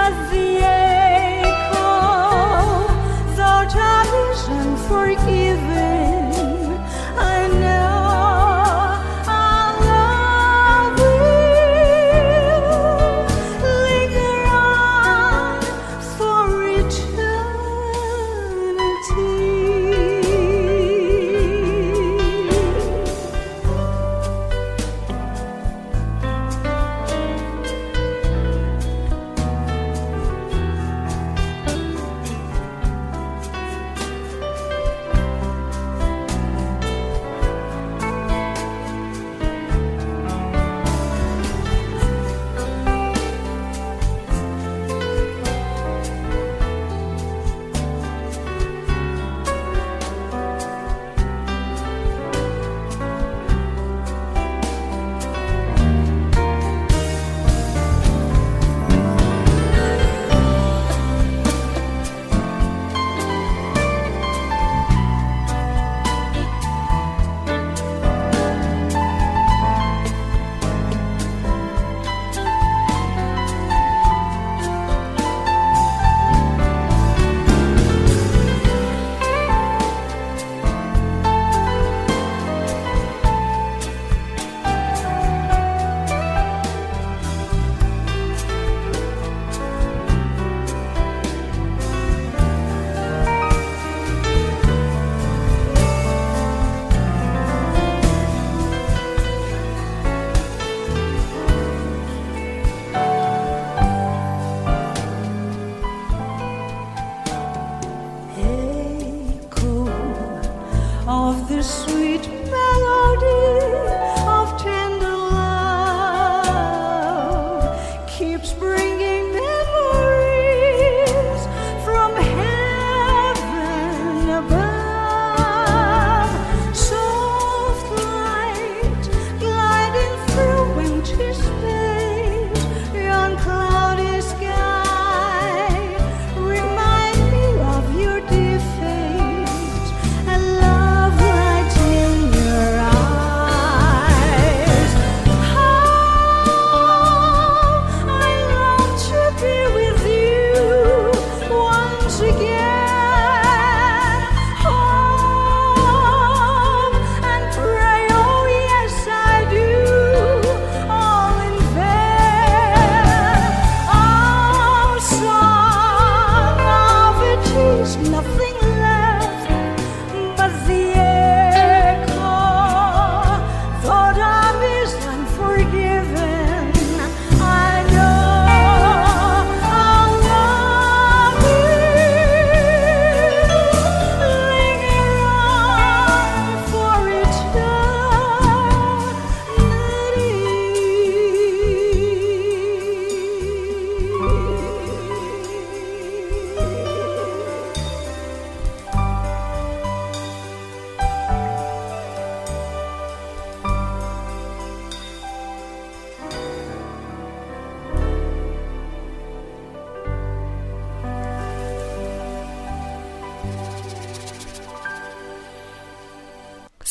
fazia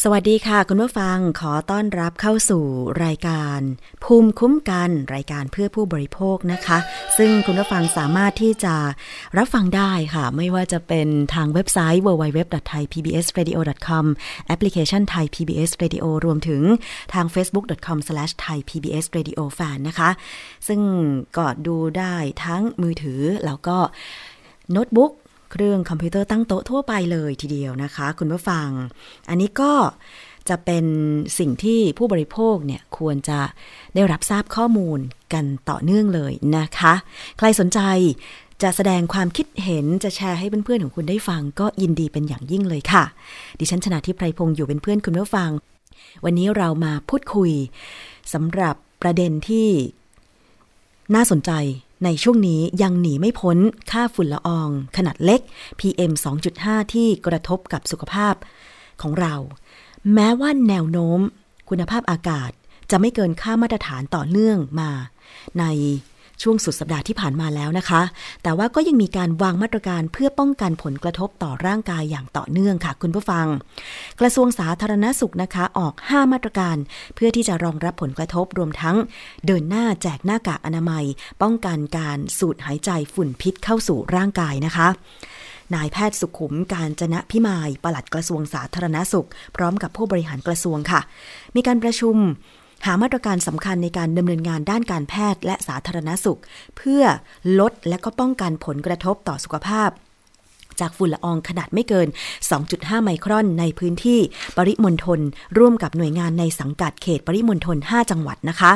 สวัสดีค่ะ คุณผู้ฟังขอต้อนรับเข้าสู่รายการ ภูมิคุ้มกันรายการเพื่อผู้บริโภคนะคะ ซึ่งคุณผู้ฟังสามารถที่จะรับฟังได้ค่ะ ไม่ว่าจะเป็นทางเว็บไซต์ www.thaipbsradio.com แอปพลิเคชัน Thai PBS Radio รวมถึงทาง facebook.com/thaipbsradiofan นะคะ ซึ่งก็ดูได้ทั้งมือถือแล้วก็โน้ตบุ๊ก เครื่องคอมพิวเตอร์ตั้งโต๊ะทั่วไปเลยทีเดียวนะคะ คุณผู้ฟัง อันนี้ก็จะเป็นสิ่งที่ผู้บริโภคเนี่ยควรจะได้รับทราบข้อมูลกันต่อเนื่องเลยนะคะ ใครสนใจจะแสดงความคิดเห็นจะแชร์ให้เพื่อนๆของคุณได้ฟังก็ยินดีเป็นอย่างยิ่งเลยค่ะ ดิฉันชนะทิพไพรพงศ์อยู่เป็นเพื่อนคุณผู้ฟัง วันนี้เรามาพูดคุยสำหรับประเด็นที่น่าสนใจ ในช่วงนี้ยังหนีไม่พ้นค่าฝุ่นละออง ขนาดเล็ก PM 2.5 ที่กระทบกับสุขภาพของเรา แม้ว่าแนวโน้ม คุณภาพอากาศจะไม่เกินค่ามาตรฐานต่อเนื่องมา ใน ช่วงสุดสัปดาห์ที่ผ่านมาแล้วนะคะ แต่ว่าก็ยังมีการวางมาตรการเพื่อป้องกันผลกระทบต่อร่างกายอย่างต่อเนื่องค่ะ คุณผู้ฟัง กระทรวงสาธารณสุขนะคะ ออก 5 มาตรการ เพื่อที่จะรองรับผลกระทบรวมทั้ง เดินหน้าแจกหน้ากากอนามัย ป้องกันการสูดหายใจฝุ่นพิษเข้าสู่ร่างกายนะคะนายแพทย์สุขุมการจนะพิมาย ปลัดกระทรวงสาธารณสุข พร้อมกับผู้บริหารกระทรวงค่ะ มีการประชุม หามาตรการสำคัญในการดำเนินงานด้านการแพทย์และสาธารณสุข เพื่อลดและก็ป้องกันผลกระทบต่อสุขภาพ จากฝุ่นละอองขนาดไม่เกิน 2.5 ไมครอนในพื้นที่ปริมณฑลร่วมกับหน่วยงานในสังกัดเขตปริมณฑล5จังหวัดนะคะ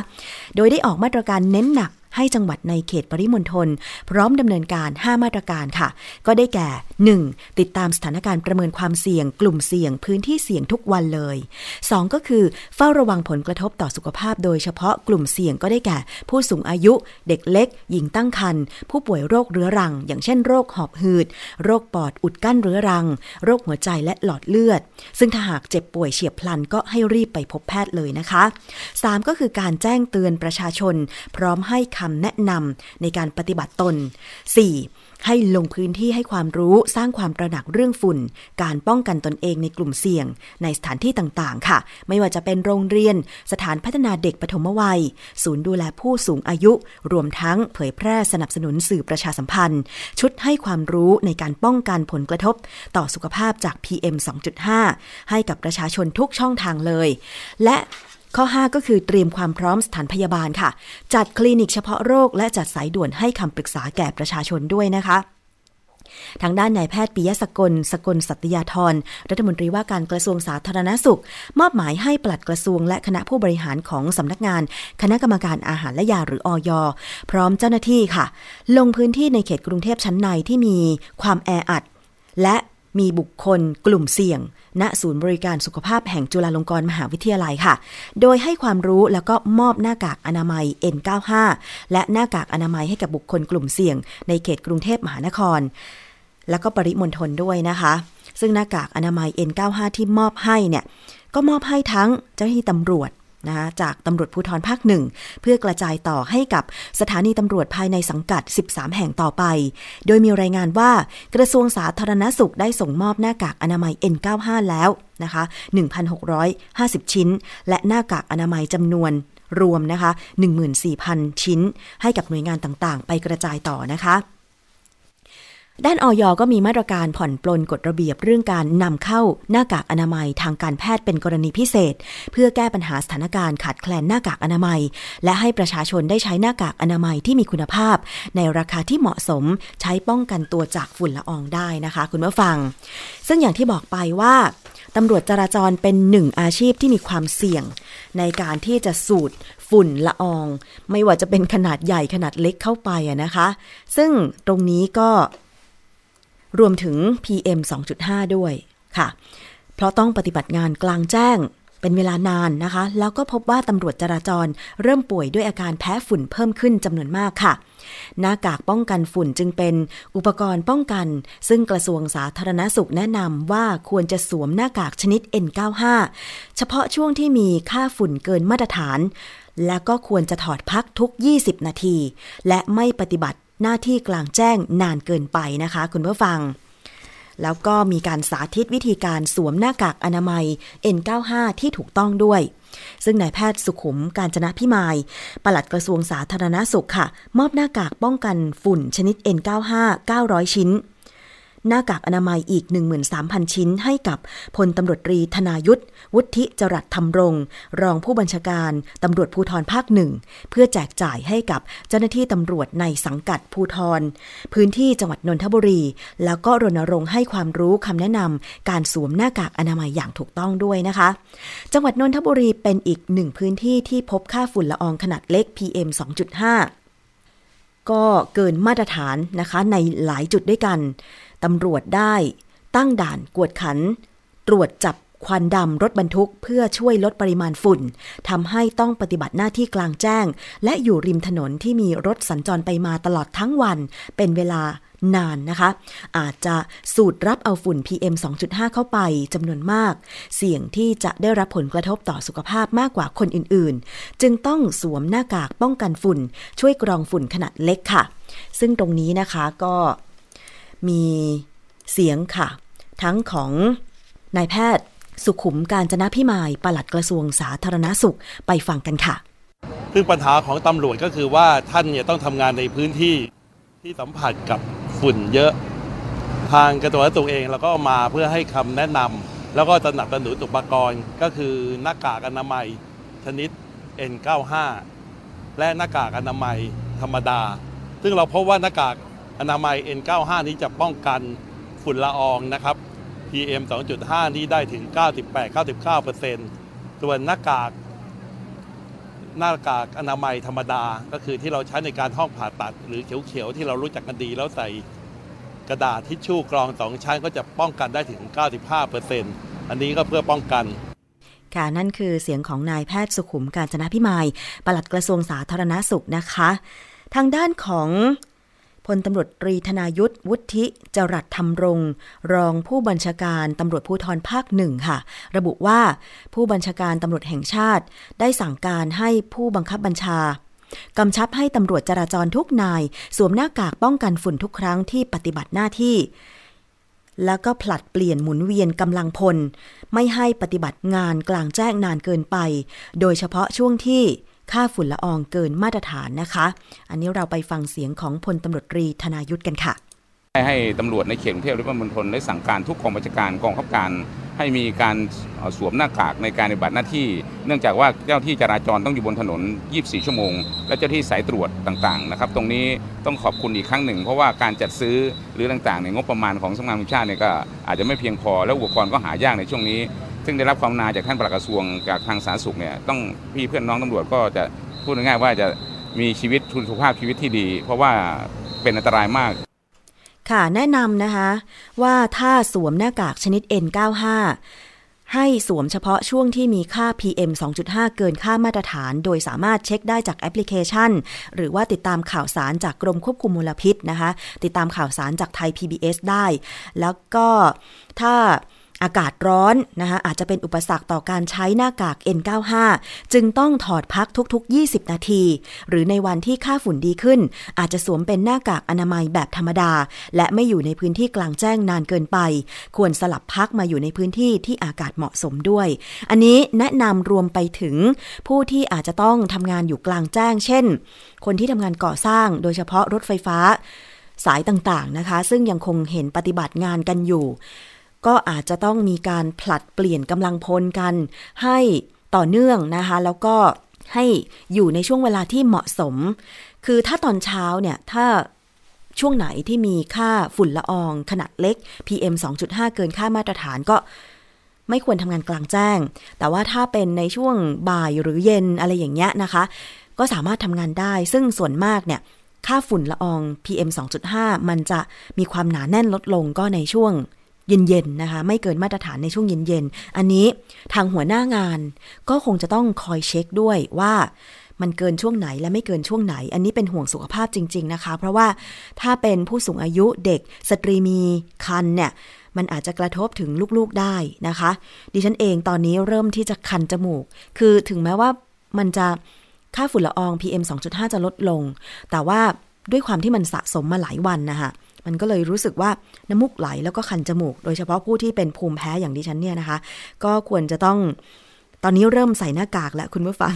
โดยได้ออกมาตรการเน้นหนัก ให้จังหวัดในเขตปริมณฑลพร้อมดำเนินการ 5 มาตรการค่ะ ก็ได้แก่ 1. ติดตามสถานการณ์ประเมินความเสี่ยง กลุ่มเสี่ยง พื้นที่เสี่ยงทุกวันเลย 2. ก็คือเฝ้าระวังผลกระทบต่อสุขภาพ โดยเฉพาะกลุ่มเสี่ยงก็ได้แก่ ผู้สูงอายุ เด็กเล็ก หญิงตั้งครรภ์ผู้ป่วยโรคเรื้อรัง อย่างเช่นโรคหอบหืด โรคปอดอุดกั้นเรื้อรัง โรคหัวใจและหลอดเลือด ซึ่งถ้าหากเจ็บป่วยเฉียบพลันก็ให้รีบไปพบแพทย์เลยนะคะ 3. ก็คือการแจ้งเตือนประชาชน พร้อมให้คำแนะนำในการปฏิบัติตน 4. ให้ลงพื้นที่ให้ความรู้สร้างความตระหนักเรื่องฝุ่น การป้องกันตนเองในกลุ่มเสี่ยง ในสถานที่ต่างๆ ค่ะ ไม่ว่าจะเป็นโรงเรียน สถานพัฒนาเด็กปฐมวัย ศูนย์ดูแลผู้สูงอายุ รวมทั้งเผยแพร่สนับสนุนสื่อประชาสัมพันธ์ ชุดให้ความรู้ในการป้องกันผลกระทบ ต่อสุขภาพจาก PM 2.5 ให้กับประชาชนทุกช่องทางเลย และ ข้อ 5 ก็คือเตรียมความพร้อมสถานพยาบาลค่ะ จัดคลินิกเฉพาะโรค และจัดสายด่วนให้คำปรึกษาแก่ประชาชนด้วยนะคะทางด้านนายแพทย์ปิยสกล สกลสัตยาธร รัฐมนตรีว่าการกระทรวงสาธารณสุข มอบหมายให้ปลัดกระทรวงและคณะผู้บริหารของสำนักงาน คณะกรรมการอาหารและยาหรืออยพร้อมเจ้าหน้าที่ค่ะ ลงพื้นที่ในเขตกรุงเทพชั้นในที่มีความแออัด และ มีบุคคลกลุ่มเสี่ยง ณศูนย์บริการสุขภาพแห่งจุฬาลงกรณ์มหาวิทยาลัยค่ะ โดยให้ความรู้แล้วก็มอบหน้ากากอนามัย N95 และหน้ากากอนามัยให้กับบุคคลกลุ่มเสี่ยง ในเขตกรุงเทพมหานคร แล้วก็ปริมณฑลด้วยนะคะ ซึ่งหน้ากากอนามัย N95 ที่มอบให้เนี่ยก็มอบให้ทั้งเจ้าหน้าที่ตำรวจ นะคะจากตำรวจภูธรภาคหนึ่งเพื่อกระจายต่อให้กับสถานีตำรวจภายในสังกัด 13 แห่งต่อไป โดยมีรายงานว่ากระทรวงสาธารณสุขได้ส่งมอบหน้ากากอนามัย N95 แล้วนะคะ1,650 ชิ้น และหน้ากากอนามัยจำนวนรวมนะคะ14,000 ชิ้น ให้กับหน่วยงานต่างๆ ไปกระจายต่อนะคะ ด้านออยก็มีมาตรการผ่อนปลนกฎระเบียบเรื่องการนำเข้าหน้ากากอนามัยทางการแพทย์เป็นกรณีพิเศษ เพื่อแก้ปัญหาสถานการณ์ขาดแคลนหน้ากากอนามัย และให้ประชาชนได้ใช้หน้ากากอนามัยที่มีคุณภาพ ในราคาที่เหมาะสมใช้ป้องกันตัวจากฝุ่นละอองได้นะคะ คุณผู้ฟัง ซึ่งอย่างที่บอกไปว่าตำรวจจราจรเป็นหนึ่งอาชีพที่มีความเสี่ยง ในการที่จะสูดฝุ่นละออง ไม่ว่าจะเป็นขนาดใหญ่ขนาดเล็กเข้าไปนะคะ ซึ่งตรงนี้ก็ รวมถึง PM 2.5 ด้วยค่ะ เพราะต้องปฏิบัติงานกลางแจ้งเป็นเวลานานนะคะ แล้วก็พบว่าตำรวจจราจร เริ่มป่วยด้วยอาการแพ้ฝุ่นเพิ่มขึ้นจำนวนมากค่ะ หน้ากากป้องกันฝุ่นจึงเป็นอุปกรณ์ป้องกัน ซึ่งกระทรวงสาธารณสุขแนะนำว่าควรจะสวมหน้ากากชนิด N95 เฉพาะช่วงที่มีค่าฝุ่นเกินมาตรฐาน และก็ควรจะถอดพักทุก 20 นาที และไม่ปฏิบัติ หน้าที่กลางแจ้งนานเกินไปนะคะ คุณผู้ฟัง แล้วก็มีการสาธิตวิธีการสวมหน้ากากอนามัย N95 ที่ถูกต้องด้วย ซึ่งนายแพทย์สุขุมการจนะพิมายปลัดกระทรวงสาธารณสุขค่ะ มอบหน้ากากป้องกันฝุ่นชนิด N95 900 ชิ้น หน้ากากอนามัยอีก 13,000 ชิ้นให้กับพลตำรวจตรีธนายุทธวุฒิจรัสธรรมรง รองผู้บัญชาการตำรวจภูธรภาคหนึ่งเพื่อแจกจ่ายให้กับเจ้าหน้าที่ตำรวจในสังกัดภูธรพื้นที่จังหวัดนนทบุรี แล้วก็รณรงค์ให้ความรู้คำแนะนำการสวมหน้ากากอนามัยอย่างถูกต้องด้วยนะคะ จังหวัดนนทบุรีเป็นอีกหนึ่งพื้นที่ที่พบค่าฝุ่นละอองขนาดเล็ก PM 2.5ก็เกินมาตรฐานนะคะในหลายจุดด้วยกัน ตำรวจได้ตั้งด่านกวดขัน ตรวจจับควันดำรถบรรทุกเพื่อช่วยลดปริมาณฝุ่นทำให้ต้องปฏิบัติหน้าที่กลางแจ้ง และอยู่ริมถนนที่มีรถสัญจรไปมาตลอดทั้งวัน เป็นเวลานานนะคะ อาจจะสูดรับเอาฝุ่น PM 2.5 เข้าไปจำนวนมาก เสี่ยงที่จะได้รับผลกระทบต่อสุขภาพมากกว่าคนอื่นๆ จึงต้องสวมหน้ากากป้องกันฝุ่น ช่วยกรองฝุ่นขนาดเล็กค่ะ ซึ่งตรงนี้นะคะก็ มีเสียงค่ะ ทั้งของนายแพทย์สุขุมการจนะพิมายปลัดกระทรวงสาธารณสุขไปฟังกันค่ะซึ่งปัญหาของตำรวจก็คือว่าท่านเนี่ยต้องทำงานในพื้นที่ที่สัมผัสกับฝุ่นเยอะ ทางกระทรวงสาธารณสุขเองเราก็มาเพื่อให้คำแนะนำแล้วก็สนับสนุนอุปกรณ์ ก็คือหน้ากากอนามัยชนิด N95 และหน้ากากอนามัยธรรมดา ซึ่งเราพบว่าหน้ากาก อนามัย N95 นี้จะป้องกันฝุ่นละอองนะครับ PM 2.5 นี้ได้ถึง 98-99%ส่วนหน้ากาก หน้ากากอนามัยธรรมดา ก็คือที่เราใช้ในการห้องผ่าตัด หรือเขียวๆ ที่เรารู้จักกันดีแล้วใส่กระดาษทิชชู่กรองสองชั้นก็จะป้องกันได้ถึง 95%อันนี้ก็เพื่อป้องกันค่ะนั่นคือเสียงของนายแพทย์สุขุมการจนะพิมายปลัดกระทรวงสาธารณสุขนะคะ ทางด้านของ พลตำรวจตรีธนายุทธวุฒิจรัสธรรมรง รองผู้บัญชาการตำรวจภูธรภาคหนึ่งค่ะ ระบุว่าผู้บัญชาการตำรวจแห่งชาติ ได้สั่งการให้ผู้บังคับบัญชากำชับให้ตำรวจจราจรทุกนาย สวมหน้ากากป้องกันฝุ่นทุกครั้งที่ปฏิบัติหน้าที่ แล้วก็ผลัดเปลี่ยนหมุนเวียนกำลังพล ไม่ให้ปฏิบัติงานกลางแจ้งนานเกินไป โดยเฉพาะช่วงที่ ค่าฝุ่นละอองเกินมาตรฐานนะคะ อันนี้เราไปฟังเสียงของพลตำรวจตรีธนายุทธกันค่ะ ให้ตำรวจในเขตกรุงเทพและปริมณฑลได้สั่งการทุกกองบัญชาการกองขับการ ให้มีการสวมหน้ากากในการปฏิบัติหน้าที่ เนื่องจากว่าเจ้าที่จราจรต้องอยู่บนถนน 24 ชั่วโมง และเจ้าที่สายตรวจต่างๆนะครับ ตรงนี้ต้องขอบคุณอีกครั้งหนึ่ง เพราะว่าการจัดซื้อหรือต่างๆในงบประมาณของสำนักงานวจแห่งชาติเนี่ยก็อาจจะไม่เพียงพอและอุปกรณ์ก็หายากในช่วงนี้ ซึ่งได้รับความกรุณาจากท่านปลัดกระทรวงจากทางสาธารณสุขเนี่ยต้องพี่เพื่อนน้องตำรวจก็จะพูดง่ายๆว่าจะมีชีวิตทุนสุขภาพชีวิตที่ดี เพราะว่าเป็นอันตรายมาก ค่ะแนะนำนะคะ ว่าถ้าสวมหน้ากากชนิด N95 ให้สวมเฉพาะช่วงที่มีค่า PM 2.5 เกินค่ามาตรฐาน โดยสามารถเช็คได้จากแอปพลิเคชัน หรือว่าติดตามข่าวสารจากกรมควบคุมมลพิษนะคะ ติดตามข่าวสารจากไทย PBS ได้ แล้วก็ถ้า อากาศร้อนนะคะอาจจะเป็นอุปสรรคต่อการใช้หน้ากาก N95 จึงต้องถอดพักทุก ๆ 20 นาที หรือในวันที่ค่าฝุ่นดีขึ้น อาจจะสวมเป็นหน้ากากอนามัยแบบธรรมดา และไม่อยู่ในพื้นที่กลางแจ้งนานเกินไป ควรสลับพักมาอยู่ในพื้นที่ที่อากาศเหมาะสมด้วย อันนี้แนะนำรวมไปถึงผู้ที่อาจจะต้องทำงานอยู่กลางแจ้ง เช่น คนที่ทำงานก่อสร้างโดยเฉพาะรถไฟฟ้าสายต่างๆนะคะ ซึ่งยังคงเห็นปฏิบัติงานกันอยู่ ก็อาจจะต้องมีการผลัดเปลี่ยนกำลังพลกัน ให้ต่อเนื่องนะคะ แล้วก็ให้อยู่ในช่วงเวลาที่เหมาะสม คือถ้าตอนเช้าเนี่ย ถ้าช่วงไหนที่มีค่าฝุ่นละออง ขนาดเล็ก PM 2.5 เกินค่ามาตรฐานก็ไม่ควรทำงานกลางแจ้ง แต่ว่าถ้าเป็นในช่วงบ่ายหรือเย็นอะไรอย่างเงี้ยนะคะ ก็สามารถทำงานได้ ซึ่งส่วนมากเนี่ย ค่าฝุ่นละออง PM 2.5 มันจะมีความหนาแน่นลดลงก็ในช่วง เย็นๆนะคะ ไม่เกินมาตรฐานในช่วงเย็นๆ อันนี้ทางหัวหน้างานก็คงจะต้องคอยเช็คด้วยว่ามันเกินช่วงไหนและไม่เกินช่วงไหน อันนี้เป็นห่วงสุขภาพจริง ๆนะคะ เพราะว่าถ้าเป็นผู้สูงอายุเด็กสตรีมีคันเนี่ยมันอาจจะกระทบถึงลูกๆได้นะคะ ดิฉันเองตอนนี้เริ่มที่จะคันจมูก คือถึงแม้ว่ามันจะค่าฝุ่นละออง PM 2.5 จะลดลง แต่ว่าด้วยความที่มันสะสมมาหลายวันนะคะ มันก็เลยรู้สึกว่าน้ำมูกไหลแล้วก็คันจมูก โดยเฉพาะผู้ที่เป็นภูมิแพ้อย่างดิฉันเนี่ยนะคะ ก็ควรจะต้องตอนนี้เริ่มใส่หน้ากากแล้วคุณผู้ฟัง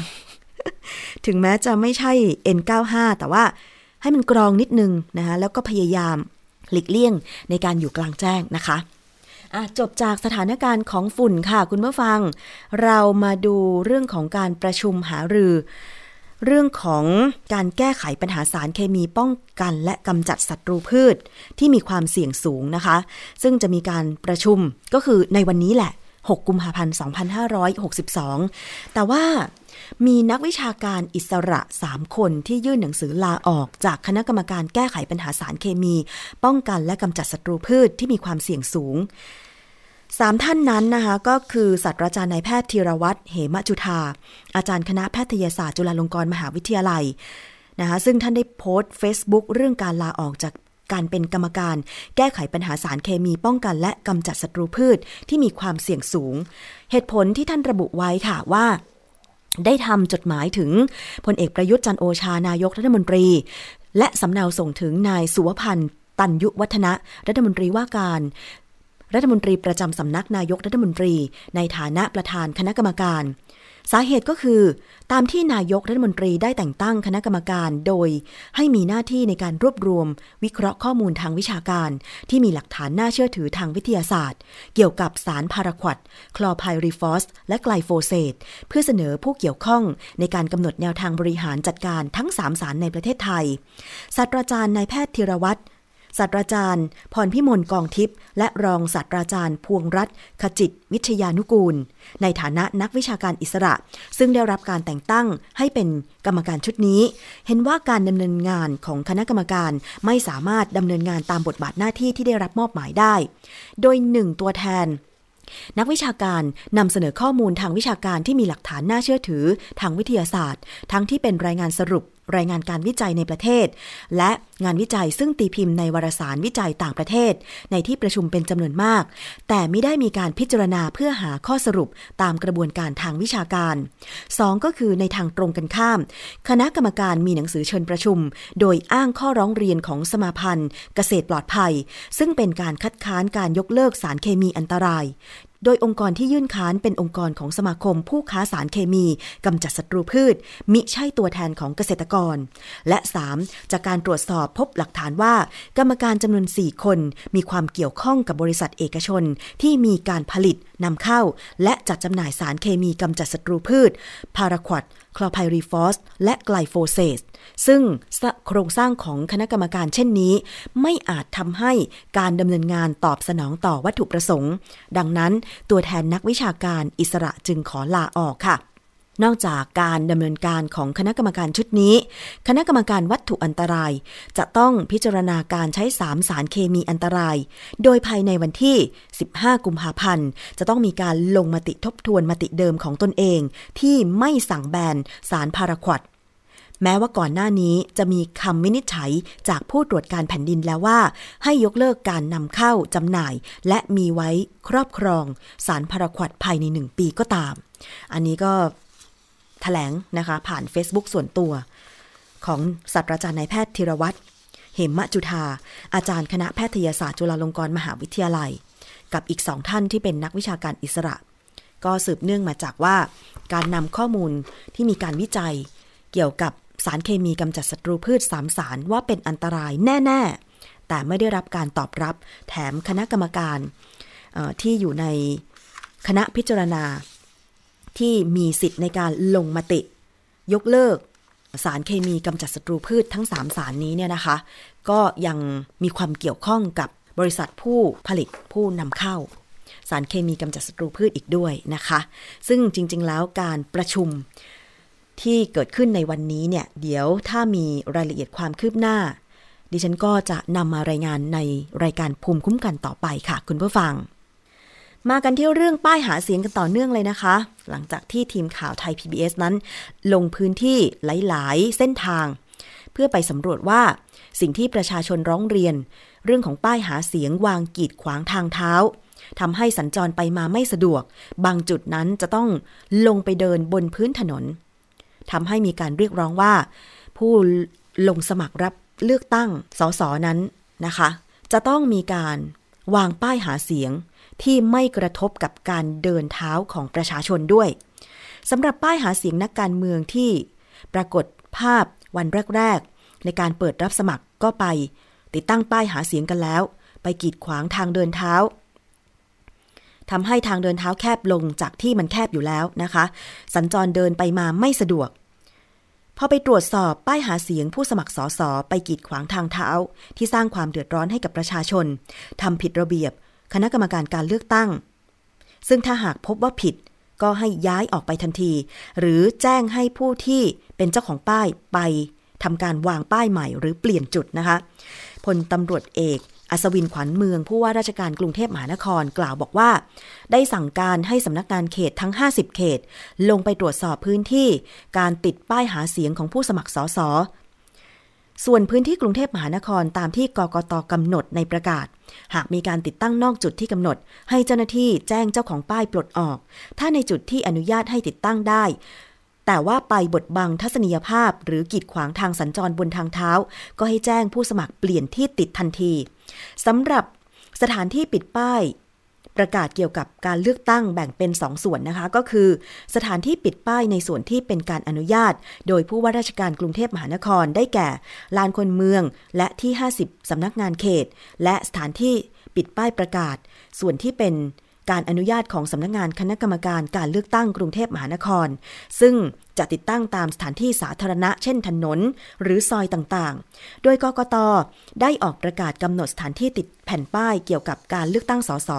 ถึงแม้จะไม่ใช่ N95 แต่ว่าให้มันกรองนิดนึงนะคะแล้วก็พยายามหลีกเลี่ยงในการอยู่กลางแจ้งนะคะจบจากสถานการณ์ของฝุ่นค่ะ คุณผู้ฟัง เรามาดูเรื่องของการประชุมหารือ เรื่องของการแก้ไขปัญหาสารเคมีป้องกัน และกำจัดศัตรูพืชที่มีความเสี่ยงสูงนะคะ ซึ่งจะมีการประชุมก็คือในวันนี้แหละ 6 กุมภาพันธ์ 2562 แต่ว่ามีนักวิชาการอิสระ 3 คนที่ยื่นหนังสือลาออกจากคณะกรรมการแก้ไขปัญหาสารเคมี ป้องกันและกำจัดศัตรูพืชที่มีความเสี่ยงสูง สามท่านนั้นนะคะก็คือศาสตราจารย์นายแพทย์ธีรวัตรเหมจุธาอาจารย์คณะแพทยศาสตร์จุฬาลงกรณ์มหาวิทยาลัยนะคะซึ่งท่านได้โพสต์ Facebook เรื่องการลาออกจากการเป็นกรรมการ แก้ไขปัญหาสารเคมีป้องกันและกำจัดศัตรูพืชที่มีความเสี่ยงสูง เหตุผลที่ท่านระบุไว้ค่ะว่าได้ทำจดหมายถึงพลเอกประยุทธ์จันโอชานายกรัฐมนตรี และสำเนาส่งถึงนายสุวพันธ์ตันยุวัฒนะรัฐมนตรีว่าการ รัฐมนตรีประจำสำนักนายกรัฐมนตรี ในฐานะประธานคณะกรรมการ สาเหตุก็คือ ตามที่นายกรัฐมนตรีได้แต่งตั้งคณะกรรมการ โดยให้มีหน้าที่ในการรวบรวม วิเคราะห์ข้อมูลทางวิชาการ ที่มีหลักฐานน่าเชื่อถือทางวิทยาศาสตร์ เกี่ยวกับสารพาราควอต คลอร์ไพริฟอส และไกลโฟเซตเพื่อเสนอผู้เกี่ยวข้องในการกำหนดแนวทางบริหารจัดการทั้ง 3 สารในประเทศไทยศาสตราจารย์นายแพทย์ธีระวัฒน์ ศาสตราจารย์ พรพิมลกองทิพย์และรองศาสตราจารย์ พวงรัตน์ขจิต วิชยานุกูล ในฐานะนักวิชาการอิสระ ซึ่งได้รับการแต่งตั้งให้เป็นกรรมการชุดนี้ เห็นว่าการดำเนินงานของคณะกรรมการไม่สามารถดำเนินงานตามบทบาทหน้าที่ที่ได้รับมอบหมายได้ โดยหนึ่งตัวแทนนักวิชาการนำเสนอข้อมูลทางวิชาการที่มีหลักฐานน่าเชื่อถือทางวิทยาศาสตร์ ทั้งที่เป็นรายงานสรุป รายงานการวิจัยในประเทศ และงานวิจัยซึ่งตีพิมพ์ในวารสารวิจัยต่างประเทศ ในที่ประชุมเป็นจำนวนมาก แต่ไม่ได้มีการพิจารณาเพื่อหาข้อสรุปตามกระบวนการทางวิชาการ 2 ก็คือในทางตรงกันข้าม คณะกรรมการมีหนังสือเชิญประชุม โดยอ้างข้อร้องเรียนของสมาพันธ์ เกษตรปลอดภัย ซึ่งเป็นการคัดค้านการยกเลิกสารเคมีอันตราย โดยองค์กรที่ยื่นค้านเป็นองค์กรของสมาคมผู้ค้าสารเคมีกำจัดศัตรูพืช มิใช่ตัวแทนของเกษตรกร และ 3. จากการตรวจสอบพบหลักฐานว่า กรรมการจำนวน 4 คน มีความเกี่ยวข้องกับบริษัทเอกชนที่มีการผลิต นำเข้า และจัดจำหน่ายสารเคมีกำจัดศัตรูพืช พาราควดคลอไพริฟอส และไกลโฟเซตซึ่งโครงสร้างของคณะกรรมการเช่นนี้ ไม่อาจทำให้การดำเนินงานตอบสนองต่อวัตถุประสงค์ ดังนั้นตัวแทนนักวิชาการอิสระจึงขอลาออกค่ะ นอกจากการดำเนินการของคณะกรรมการชุดนี้ คณะกรรมการวัตถุอันตราย จะต้องพิจารณาการใช้สามสารเคมีอันตราย โดยภายในวันที่ 15 กุมภาพันธ์ จะต้องมีการลงมติทบทวนมติเดิมของตนเอง ที่ไม่สั่งแบนสารพาราควดแม้ว่าก่อนหน้านี้จะมีคำวินิจฉัยจากผู้ตรวจการแผ่นดินแล้วว่า ให้ยกเลิกการนำเข้าจำหน่าย และมีไว้ครอบครองสารพาราควดภายในหนึ่งปีก็ตาม อันนี้ก็ แถลงนะคะ ผ่าน Facebook ส่วนตัว ของศาสตราจารย์นายแพทย์ธีรวัตรเหมมจุธาอาจารย์คณะแพทยศาสตร์จุฬาลงกรณ์มหาวิทยาลัย กับอีกสองท่านที่เป็นนักวิชาการอิสระ ก็สืบเนื่องมาจากว่า การนำข้อมูลที่มีการวิจัย เกี่ยวกับสารเคมีกำจัดศัตรูพืชสามสารว่าเป็นอันตรายแน่ๆ แต่ไม่ได้รับการตอบรับ แถมคณะกรรมการที่อยู่ในคณะพิจารณา ที่มีสิทธิ์ในการลงมติ ยกเลิก สารเคมีกำจัดศัตรูพืชทั้ง 3 สารนี้เนี่ยนะคะ ก็ยังมีความเกี่ยวข้องกับบริษัทผู้ผลิตผู้นำเข้า สารเคมีกำจัดศัตรูพืชอีกด้วยนะคะ ซึ่งจริง ๆ แล้วการประชุมที่เกิดขึ้นในวันนี้เนี่ย เดี๋ยวถ้ามีรายละเอียดความคืบหน้า ดิฉันก็จะนำมารายงานในรายการภูมิคุ้มกันต่อไปค่ะ คุณผู้ฟัง มากันที่เรื่องป้ายหาเสียงกันต่อเนื่องเลยนะคะ หลังจากที่ทีมข่าวไทย PBS นั้น ลงพื้นที่หลายๆ เส้นทาง เพื่อไปสำรวจว่า สิ่งที่ประชาชนร้องเรียน เรื่องของป้ายหาเสียงวางกีดขวางทางเท้าทำให้สัญจรไปมาไม่สะดวก บางจุดนั้นจะต้องลงไปเดินบนพื้นถนนทำให้มีการเรียกร้องว่า ผู้ลงสมัครรับเลือกตั้งสสนั้นนะคะ จะต้องมีการวางป้ายหาเสียง ที่ไม่กระทบกับการเดินเท้าของประชาชนด้วยสำหรับป้ายหาเสียงนักการเมืองที่ปรากฏภาพวันแรก ๆ ในการเปิดรับสมัครก็ไป ติดตั้งป้ายหาเสียงกันแล้ว ไปกีดขวางทางเดินเท้าทำให้ทางเดินเท้าแคบลงจากที่มันแคบอยู่แล้วนะคะ สัญจรเดินไปมาไม่สะดวกพอไปตรวจสอบป้ายหาเสียงผู้สมัครสอสอไปกีดขวางทางเท้า ที่สร้างความเดือดร้อนให้กับประชาชนทำผิดระเบียบ คณะกรรมการการเลือกตั้ง ซึ่งถ้าหากพบว่าผิดก็ให้ย้ายออกไปทันที หรือแจ้งให้ผู้ที่เป็นเจ้าของป้ายไปทำการวางป้ายใหม่หรือเปลี่ยนจุดนะคะพลตำรวจเอกอัศวินขวัญเมือง ผู้ว่าราชการกรุงเทพมหานครกล่าวบอกว่า ได้สั่งการให้สำนักงานเขตทั้ง 50 เขต ลงไปตรวจสอบพื้นที่ การติดป้ายหาเสียงของผู้สมัครสส ส่วนพื้นที่กรุงเทพมหานครตามที่กกตกำหนดในประกาศ หากมีการติดตั้งนอกจุดที่กำหนด ให้เจ้าหน้าที่แจ้งเจ้าของป้ายปลดออก ถ้าในจุดที่อนุญาตให้ติดตั้งได้ แต่ว่าไปบดบังทัศนียภาพ หรือกีดขวางทางสัญจรบนทางเท้า ก็ให้แจ้งผู้สมัครเปลี่ยนที่ติดทันทีสำหรับสถานที่ปิดป้าย ประกาศเกี่ยวกับการเลือกตั้งแบ่งเป็น2ส่วนนะคะ ก็คือ สถานที่ปิดป้ายในส่วนที่เป็นการอนุญาต โดยผู้ว่าราชการกรุงเทพมหานครได้แก่ ลานคนเมืองและที่ 50 สำนักงานเขต และสถานที่ปิดป้ายประกาศ ส่วนที่เป็น การอนุญาตของสำนักงานคณะกรรมการการเลือกตั้งกรุงเทพมหานคร ซึ่งจะติดตั้งตามสถานที่สาธารณะ เช่นถนน หรือซอยต่างๆ โดยกกต ได้ออกประกาศกำหนดสถานที่ติดแผ่นป้ายเกี่ยวกับการเลือกตั้งสส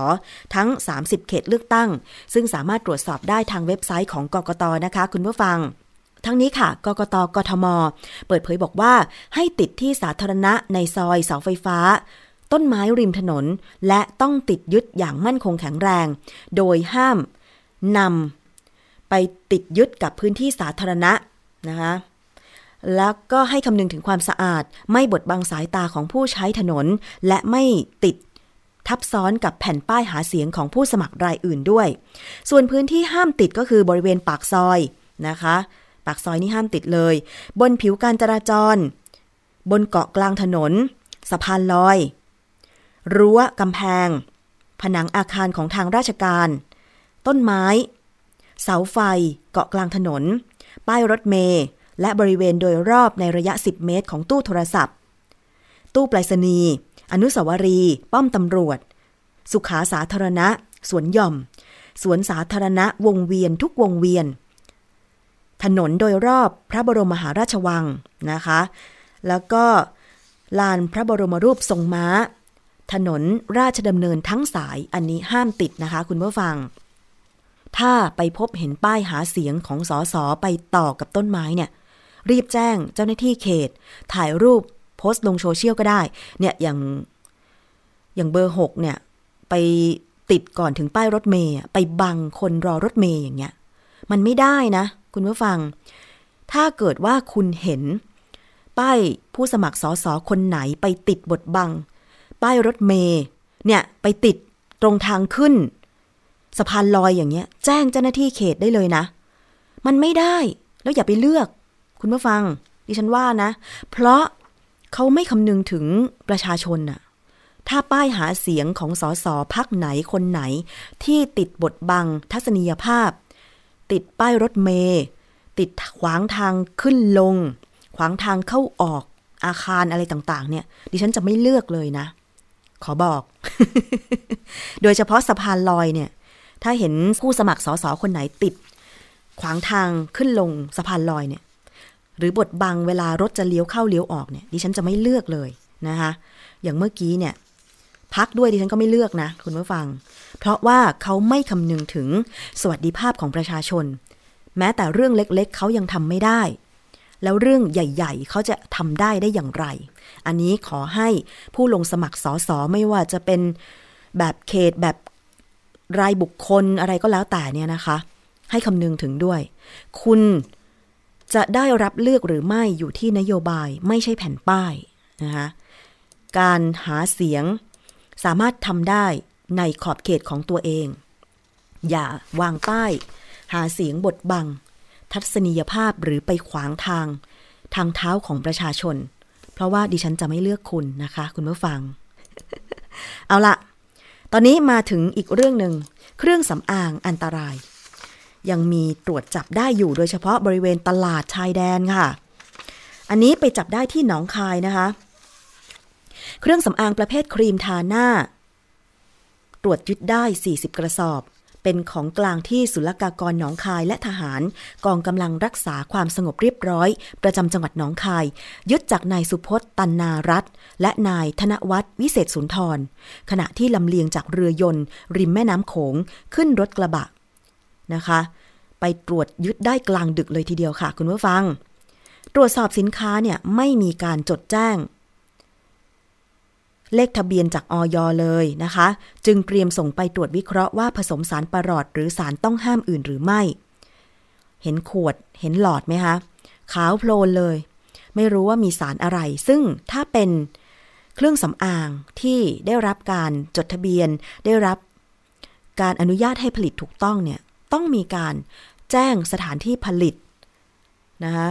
ทั้ง 30 เขตเลือกตั้ง ซึ่งสามารถตรวจสอบได้ทางเว็บไซต์ของกกตนะคะ คุณผู้ฟังทั้งนี้ค่ะ กกต กทม เปิดเผยบอกว่า ให้ติดที่สาธารณะในซอยเสาไฟฟ้า ต้นไม้ริมถนน และต้องติดยึดอย่างมั่นคงแข็งแรง โดยห้ามนำไปติดยึดกับพื้นที่สาธารณะนะคะแล้วก็ให้คำนึงถึงความสะอาด ไม่บดบังสายตาของผู้ใช้ถนน และไม่ติดทับซ้อนกับแผ่นป้ายหาเสียงของผู้สมัครรายอื่นด้วย ส่วนพื้นที่ห้ามติดก็คือบริเวณปากซอยนะคะ ปากซอยนี่ห้ามติดเลย บนผิวการจราจร บนเกาะกลางถนน สะพานลอย รั้วกำแพง ผนังอาคารของทางราชการ ต้นไม้ เสาไฟ เกาะกลางถนน ป้ายรถเมล์และบริเวณโดยรอบในระยะ 10 เมตรของตู้โทรศัพท์ ตู้ไปรษณีย์อนุสาวรีย์ป้อมตำรวจ สุขาสาธารณะ สวนหย่อม สวนสาธารณะวงเวียนทุกวงเวียน ถนนโดยรอบพระบรมมหาราชวังนะคะ แล้วก็ลานพระบรมรูปทรงม้า ถนนราชดำเนินทั้งสายอันนี้ห้ามติดนะคะ คุณผู้ฟัง ถ้าไปพบเห็นป้ายหาเสียงของสอสอไปต่อกับต้นไม้เนี่ย รีบแจ้งเจ้าหน้าที่เขต ถ่ายรูปโพสต์ลงโซเชียลก็ได้ เนี่ยอย่างอย่างเบอร์หกเนี่ย ไปติดก่อนถึงป้ายรถเมย์ไปบังคนรอรถเมย์อย่างเงี้ย มันไม่ได้นะ คุณผู้ฟัง ถ้าเกิดว่าคุณเห็น ป้ายผู้สมัครสอสอคนไหนไปติดบทบัง ป้ายรถเมย์เนี่ยไปติดตรงทางขึ้น สะพานลอยอย่างเงี้ย แจ้งเจ้าหน้าที่เขตได้เลยนะ มันไม่ได้แล้วอย่าไปเลือก คุณผู้ฟัง ดิฉันว่านะ เพราะเขาไม่คำนึงถึงประชาชนน่ะถ้าป้ายหาเสียงของสสพักไหนคนไหน ที่ติดบทบังทัศนียภาพ ติดป้ายรถเมย์ติดขวางทางขึ้นลง ขวางทางเข้าออกอาคารอะไรต่าง ๆ เนี่ย ดิฉันจะไม่เลือกเลยนะ ขอบอก โดยเฉพาะสะพานลอยเนี่ย ถ้าเห็นผู้สมัครสสคนไหนติด ขวางทางขึ้นลงสะพานลอยเนี่ย หรือบทบังเวลารถจะเลี้ยวเข้าเลี้ยวออกเนี่ย ดิฉันจะไม่เลือกเลยนะคะ อย่างเมื่อกี้เนี่ย พักด้วยดิฉันก็ไม่เลือกนะคุณผู้ฟัง เพราะว่าเขาไม่คำนึงถึงสวัสดิภาพของประชาชน แม้แต่เรื่องเล็กๆ เขายังทำไม่ได้ แล้วเรื่องใหญ่ ๆ เขาจะทำได้ได้อย่างไร อันนี้ขอให้ผู้ลงสมัครสอสอไม่ว่าจะเป็นแบบเขตแบบรายบุคคลอะไรก็แล้วแต่เนี่ยนะคะ ให้คำนึงถึงด้วย คุณจะได้รับเลือกหรือไม่อยู่ที่นโยบายไม่ใช่แผ่นป้ายนะคะการหาเสียงสามารถทำได้ในขอบเขตของตัวเอง อย่าวางป้าย หาเสียงบทบัง ทัศนียภาพหรือไปขวางทาง ทางเท้าของประชาชน เพราะว่าดิฉันจะไม่เลือกคุณนะคะ คุณผู้ฟัง เอาละตอนนี้มาถึงอีกเรื่องหนึ่งเครื่องสำอางอันตราย ยังมีตรวจจับได้อยู่โดยเฉพาะบริเวณตลาดชายแดนค่ะ อันนี้ไปจับได้ที่หนองคายนะคะ เครื่องสำอางประเภทครีมทาหน้า ตรวจยึดได้ 40 กระสอบ เป็นของกลางที่ศุลกากรหนองคายและทหาร กองกำลังรักษาความสงบเรียบร้อย ประจำจังหวัดหนองคาย ยึดจากนายสุพจน์ตันนารัตและนายธนวัฒน์วิเศษสุนทร ขณะที่ลำเลียงจากเรือยนต์ ริมแม่น้ำโขงขึ้นรถกระบะนะคะ ไปตรวจยึดได้กลางดึกเลยทีเดียวค่ะ คุณผู้ฟัง ตรวจสอบสินค้าเนี่ยไม่มีการจดแจ้ง เลขทะเบียนจากออยเลยนะคะ จึงเตรียมส่งไปตรวจวิเคราะห์ว่าผสมสารประหลอดหรือสารต้องห้ามอื่นหรือไม่ เห็นขวดเห็นหลอดไหมคะขาวโพลนเลย ไม่รู้ว่ามีสารอะไร ซึ่งถ้าเป็นเครื่องสำอางที่ได้รับการจดทะเบียน ได้รับการอนุญาตให้ผลิตถูกต้องเนี่ยต้องมีการแจ้งสถานที่ผลิตนะคะ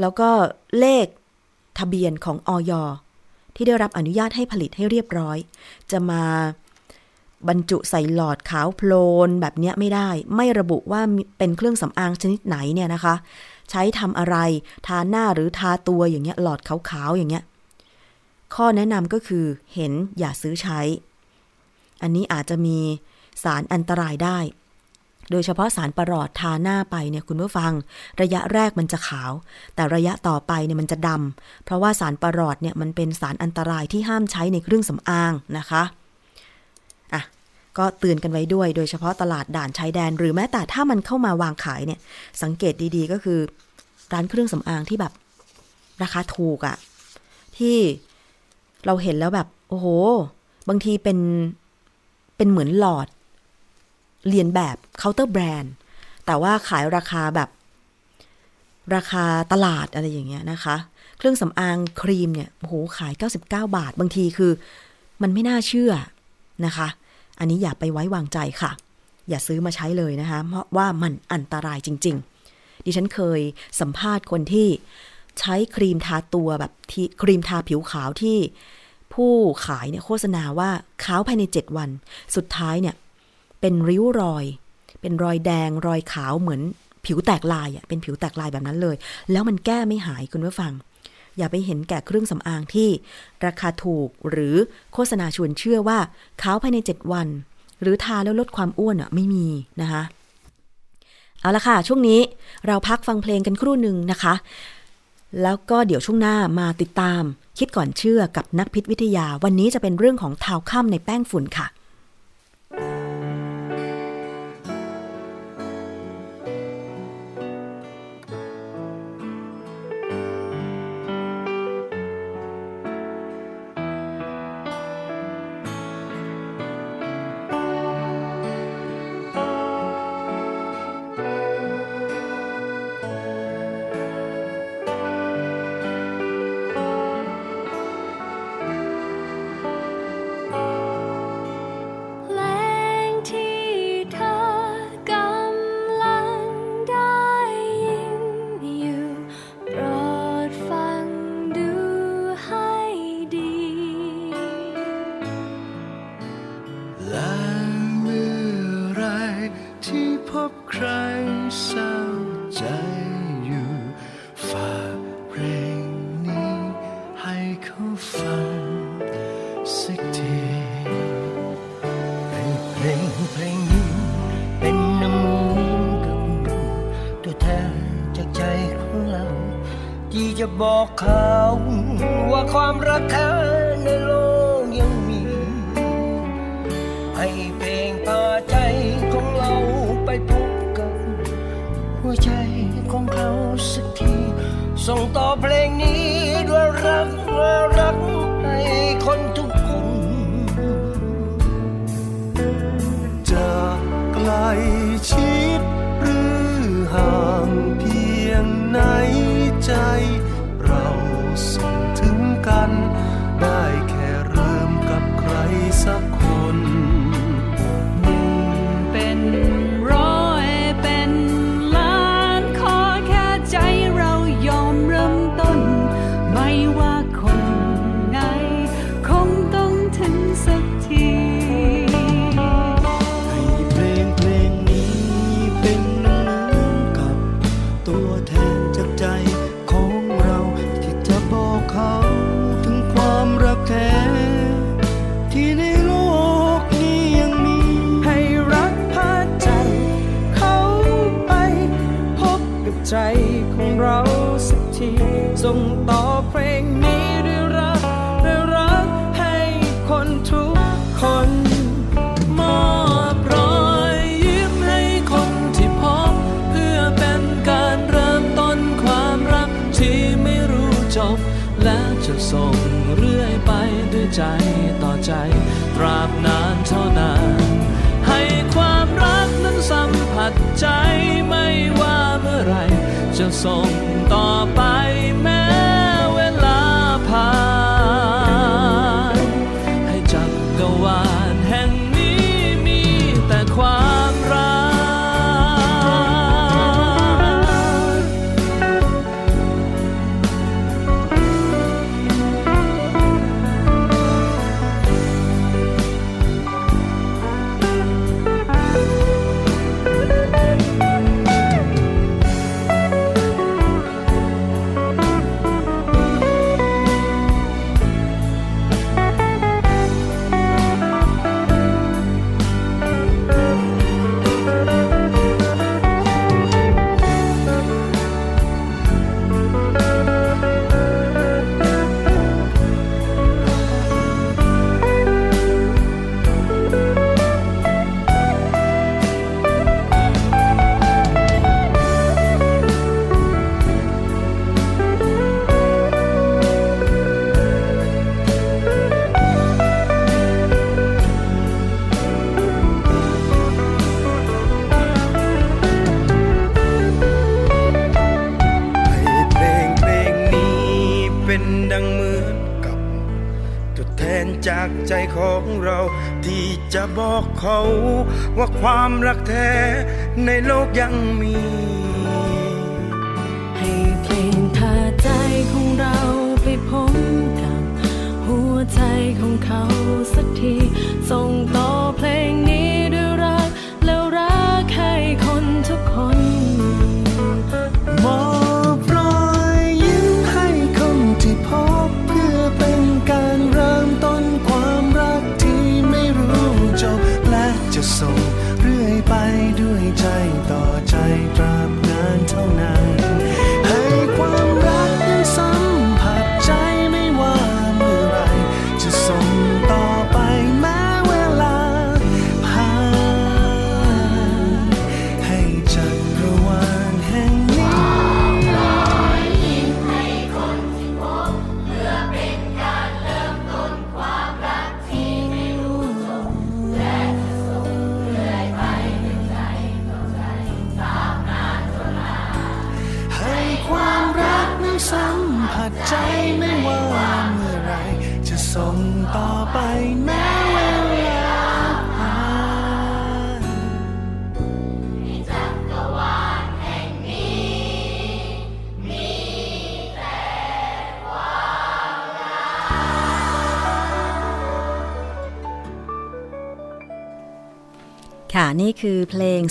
แล้วก็เลขทะเบียนของออย ที่ได้รับอนุญาตให้ผลิตให้เรียบร้อย จะมาบรรจุใส่หลอดขาวโพลนแบบเนี้ยไม่ได้ ไม่ระบุว่าเป็นเครื่องสำอางชนิดไหนเนี่ยนะคะ ใช้ทำอะไร ทาหน้าหรือทาตัวอย่างเงี้ยหลอดขาวๆอย่างเงี้ย ข้อแนะนำก็คือเห็นอย่าซื้อใช้ อันนี้อาจจะมีสารอันตรายได้ โดยเฉพาะสารประหลอดทาหน้าไปเนี่ยคุณผู้ฟัง ระยะแรกมันจะขาว แต่ระยะต่อไปเนี่ยมันจะดำเพราะว่าสารประหลอดเนี่ยมันเป็นสารอันตรายที่ห้ามใช้ในเครื่องสำอางนะคะอะก็เตือนกันไว้ด้วย โดยเฉพาะตลาดด่านชายแดน หรือแม้แต่ถ้ามันเข้ามาวางขายเนี่ย สังเกตดีๆก็คือ ร้านเครื่องสำอางที่แบบ ราคาถูกอะที่เราเห็นแล้วแบบ โอ้โห บางทีเป็นเป็นเหมือนหลอด เรียนแบบเคาน์เตอร์แบรนด์ แต่ว่าขายราคาแบบ ราคาตลาดอะไรอย่างเงี้ยนะคะ เครื่องสำอางครีมเนี่ยโอ้โหขาย 99 บาท บางทีคือ มันไม่น่าเชื่อนะคะ อันนี้อย่าไปไว้วางใจค่ะ อย่าซื้อมาใช้เลยนะคะ เพราะว่ามันอันตรายจริง ๆ ดิฉันเคยสัมภาษณ์คนที่ใช้ครีมทาตัวแบบที่ครีมทาผิวขาวที่ผู้ขายเนี่ยโฆษณาว่าขาวภายใน 7 วัน สุดท้ายเนี่ย เป็นริ้วรอย เป็นรอยแดงรอยขาวเหมือนผิวแตกลายอะเป็นผิวแตกลายแบบนั้นเลย แล้วมันแก้ไม่หายคุณผู้ฟัง อย่าไปเห็นแก่เครื่องสำอางที่ ราคาถูกหรือโฆษณาชวนเชื่อว่าขาวภายใน 7 วัน หรือทาแล้วลดความอ้วนอะไม่มีนะคะเอาละค่ะ ช่วงนี้เราพักฟังเพลงกันครู่หนึ่งนะคะ แล้วก็เดี๋ยวช่วงหน้ามาติดตาม คิดก่อนเชื่อกับนักพิษวิทยา วันนี้จะเป็นเรื่องของเท้าค่ำในแป้งฝุ่นค่ะ ไกลชิดหรือห่างเพียงไหนใจเราส่งถึง ใจไม่ว่าเมื่อไรจะส่งต่อไป ว่าความรักแท้ในโลกยังมี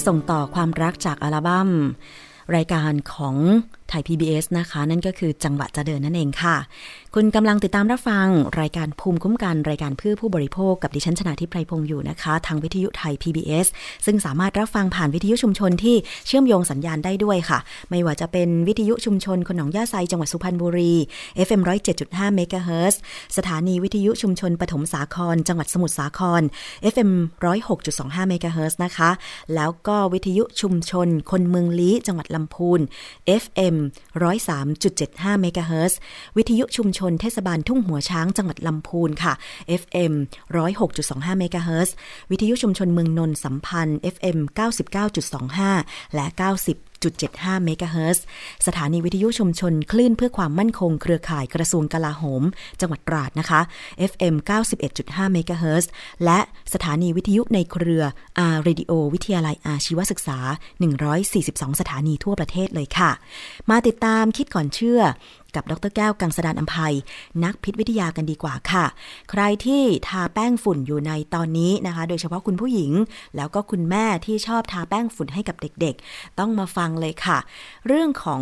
ส่งต่อความรักจากอัลบั้ม รายการของ ทย PBS นะคะ นั่นก็คือจังหวะจะเดินนั่นเองค่ะ คุณกำลังติดตามรับฟัง รายการภูมิคุ้มกันรายการเพื่อผู้บริโภคกับดิฉันชนาทิพไพรพงศ์อยู่นะคะ ทางวิทยุไทย PBS ซึ่งสามารถรับฟังผ่านวิทยุชุมชนที่เชื่อมโยงสัญญาณได้ด้วยค่ะ ไม่ว่าจะเป็นวิทยุชุมชนคนหนองย่าไซจังหวัดสุพรรณบุรี FM 107.5เมกะเฮิรตซ์สถานีวิทยุชุมชนปฐมสาคร จังหวัดสมุทรสาคร FM 106.25เมกะเฮิรตซ์นะคะ แล้วก็วิทยุชุมชนคนเมืองลี้จังหวัดลำพูน FM 103.75เมกะเฮิรตซ์วิทยุชุมชนเทศบาลทุ่งหัวช้างจังหวัดลำพูนค่ะ FM 106.25เมกะเฮิรตซ์วิทยุชุมชนเมืองนนท์สัมพันธ์ FM 99.25 และ 90 107.75 เมกะเฮิรตซ์สถานีวิทยุชุมชนคลื่นเพื่อความมั่นคงเครือข่ายกระทรวงกลาโหม จังหวัดตราดนะคะ FM 91.5 เมกะเฮิรตซ์และสถานีวิทยุในเครือ R Radio วิทยาลัยอาชีวศึกษา 142 สถานีทั่วประเทศเลยค่ะ มาติดตามคิดก่อนเชื่อ กับดรแก้วกังสดานอัมภัย นักพิษวิทยากันดีกว่าค่ะ ใครที่ทาแป้งฝุ่นอยู่ในตอนนี้นะคะ โดยเฉพาะคุณผู้หญิง แล้วก็คุณแม่ที่ชอบทาแป้งฝุ่นให้กับเด็กๆ ต้องมาฟังเลยค่ะ เรื่องของ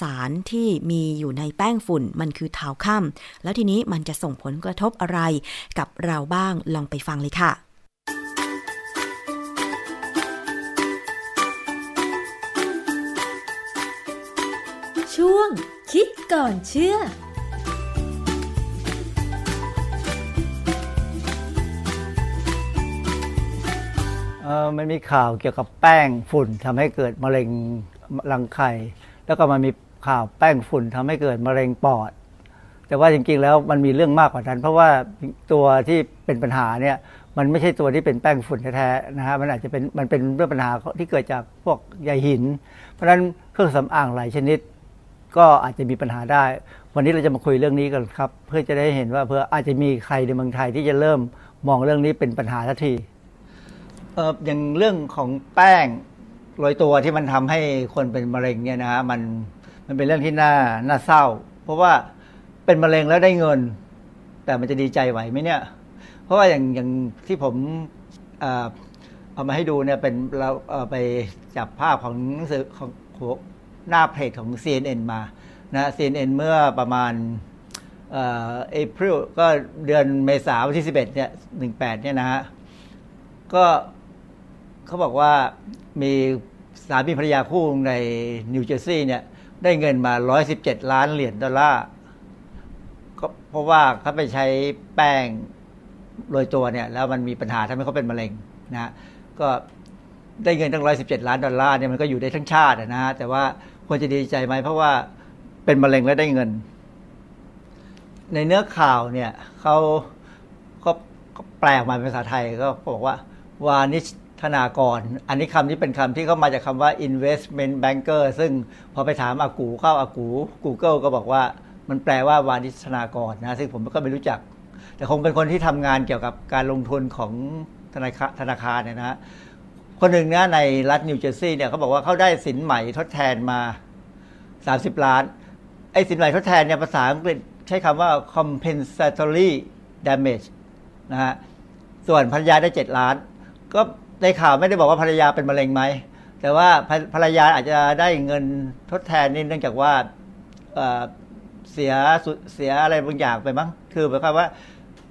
สารที่มีอยู่ในแป้งฝุ่นมันคือเทาค่ำแล้วทีนี้มันจะส่งผลกระทบอะไรกับเราบ้างลองไปฟังเลยค่ะ ช่วง คิดก่อนเชื่อเอ่อมันมีข่าวเกี่ยวกับแป้งฝุ่นทำให้เกิดมะเร็งรังไข่ แล้วก็มันมีข่าวแป้งฝุ่นทำให้เกิดมะเร็งปอด แต่ว่าจริงๆแล้วมันมีเรื่องมากกว่านั้น เพราะว่าตัวที่เป็นปัญหาเนี่ยมันไม่ใช่ตัวที่เป็นแป้งฝุ่นแท้ๆนะฮะมันอาจจะเป็นมันเป็นเรื่องปัญหาที่เกิดจากพวกใยหิน เพราะฉะนั้นเครื่องสำอางหลายชนิด ก็อาจจะมีปัญหาได้ วันนี้เราจะมาคุยเรื่องนี้กันครับ เพื่อจะได้เห็นว่าเพื่ออาจจะมีใครในเมืองไทยที่จะเริ่มมองเรื่องนี้เป็นปัญหาทันทีเอออย่างเรื่องของแป้งโรยตัวที่มันทำให้คนเป็นมะเร็งเนี่ยนะฮะมันมันเป็นเรื่องที่น่าน่าเศร้า เพราะว่าเป็นมะเร็งแล้วได้เงิน แต่มันจะดีใจไหวไหมเนี่ย เพราะว่าอย่างอย่างที่ผมเอามาให้ดูเนี่ยเป็นเราเอ่อไปจับภาพของหนังสือของของ หน้าเพจของ CNN มานะ CNN เมื่อประมาณเอ่อ April ก็เดือนเมษาวันที่ 11เนี่ย18เนี่ยนะฮะก็เขาบอกว่ามีสามีภรรยาคู่ในนิวเจอร์ซีย์เนี่ยได้เงินมา 117 ล้านเหรียญดอลลาร์ก็เพราะว่าเขาไปใช้แป้งโรยตัวเนี่ย แล้วมันมีปัญหาทำให้เขาเป็นมะเร็งนะก็ได้เงินตั้ง 117 ล้านดอลลาร์เนี่ยมันก็อยู่ได้ทั้งชาตินะฮะแต่ว่า ควรจะดีใจไหมเพราะว่าเป็นมะเร็งแล้วได้เงิน ในเนื้อข่าวเนี่ยเขาเขาเขาแปลออกมาเป็นภาษาไทยก็บอกว่าวานิชธนากร อันนี้คำนี้เป็นคำที่เขามาจากคำว่า investment banker ซึ่งพอไปถามอากูเข้าอากู Google ก็บอกว่ามันแปลว่าวานิชธนากรนะซึ่งผมก็ไม่รู้จัก แต่คงเป็นคนที่ทำงานเกี่ยวกับการลงทุนของธนาคารธนาคารเนี่ยนะ คนหนึ่งนะในรัฐนิวเจอร์ซีย์เนี่ยเขาบอกว่าเขาได้สินใหม่ทดแทนมา 30 ล้าน ไอ้สินใหม่ทดแทนเนี่ยภาษาอังกฤษใช้คำว่า compensatory damage นะฮะส่วนภรรยาได้ 7 ล้าน ก็ในข่าวไม่ได้บอกว่าภรรยาเป็นมะเร็งไหม แต่ว่าภรรยาอาจจะได้เงินทดแทนนี่เนื่องจากว่าเเสียสุเสียอะไรบางอย่างไปมั้ง คือหมายความว่า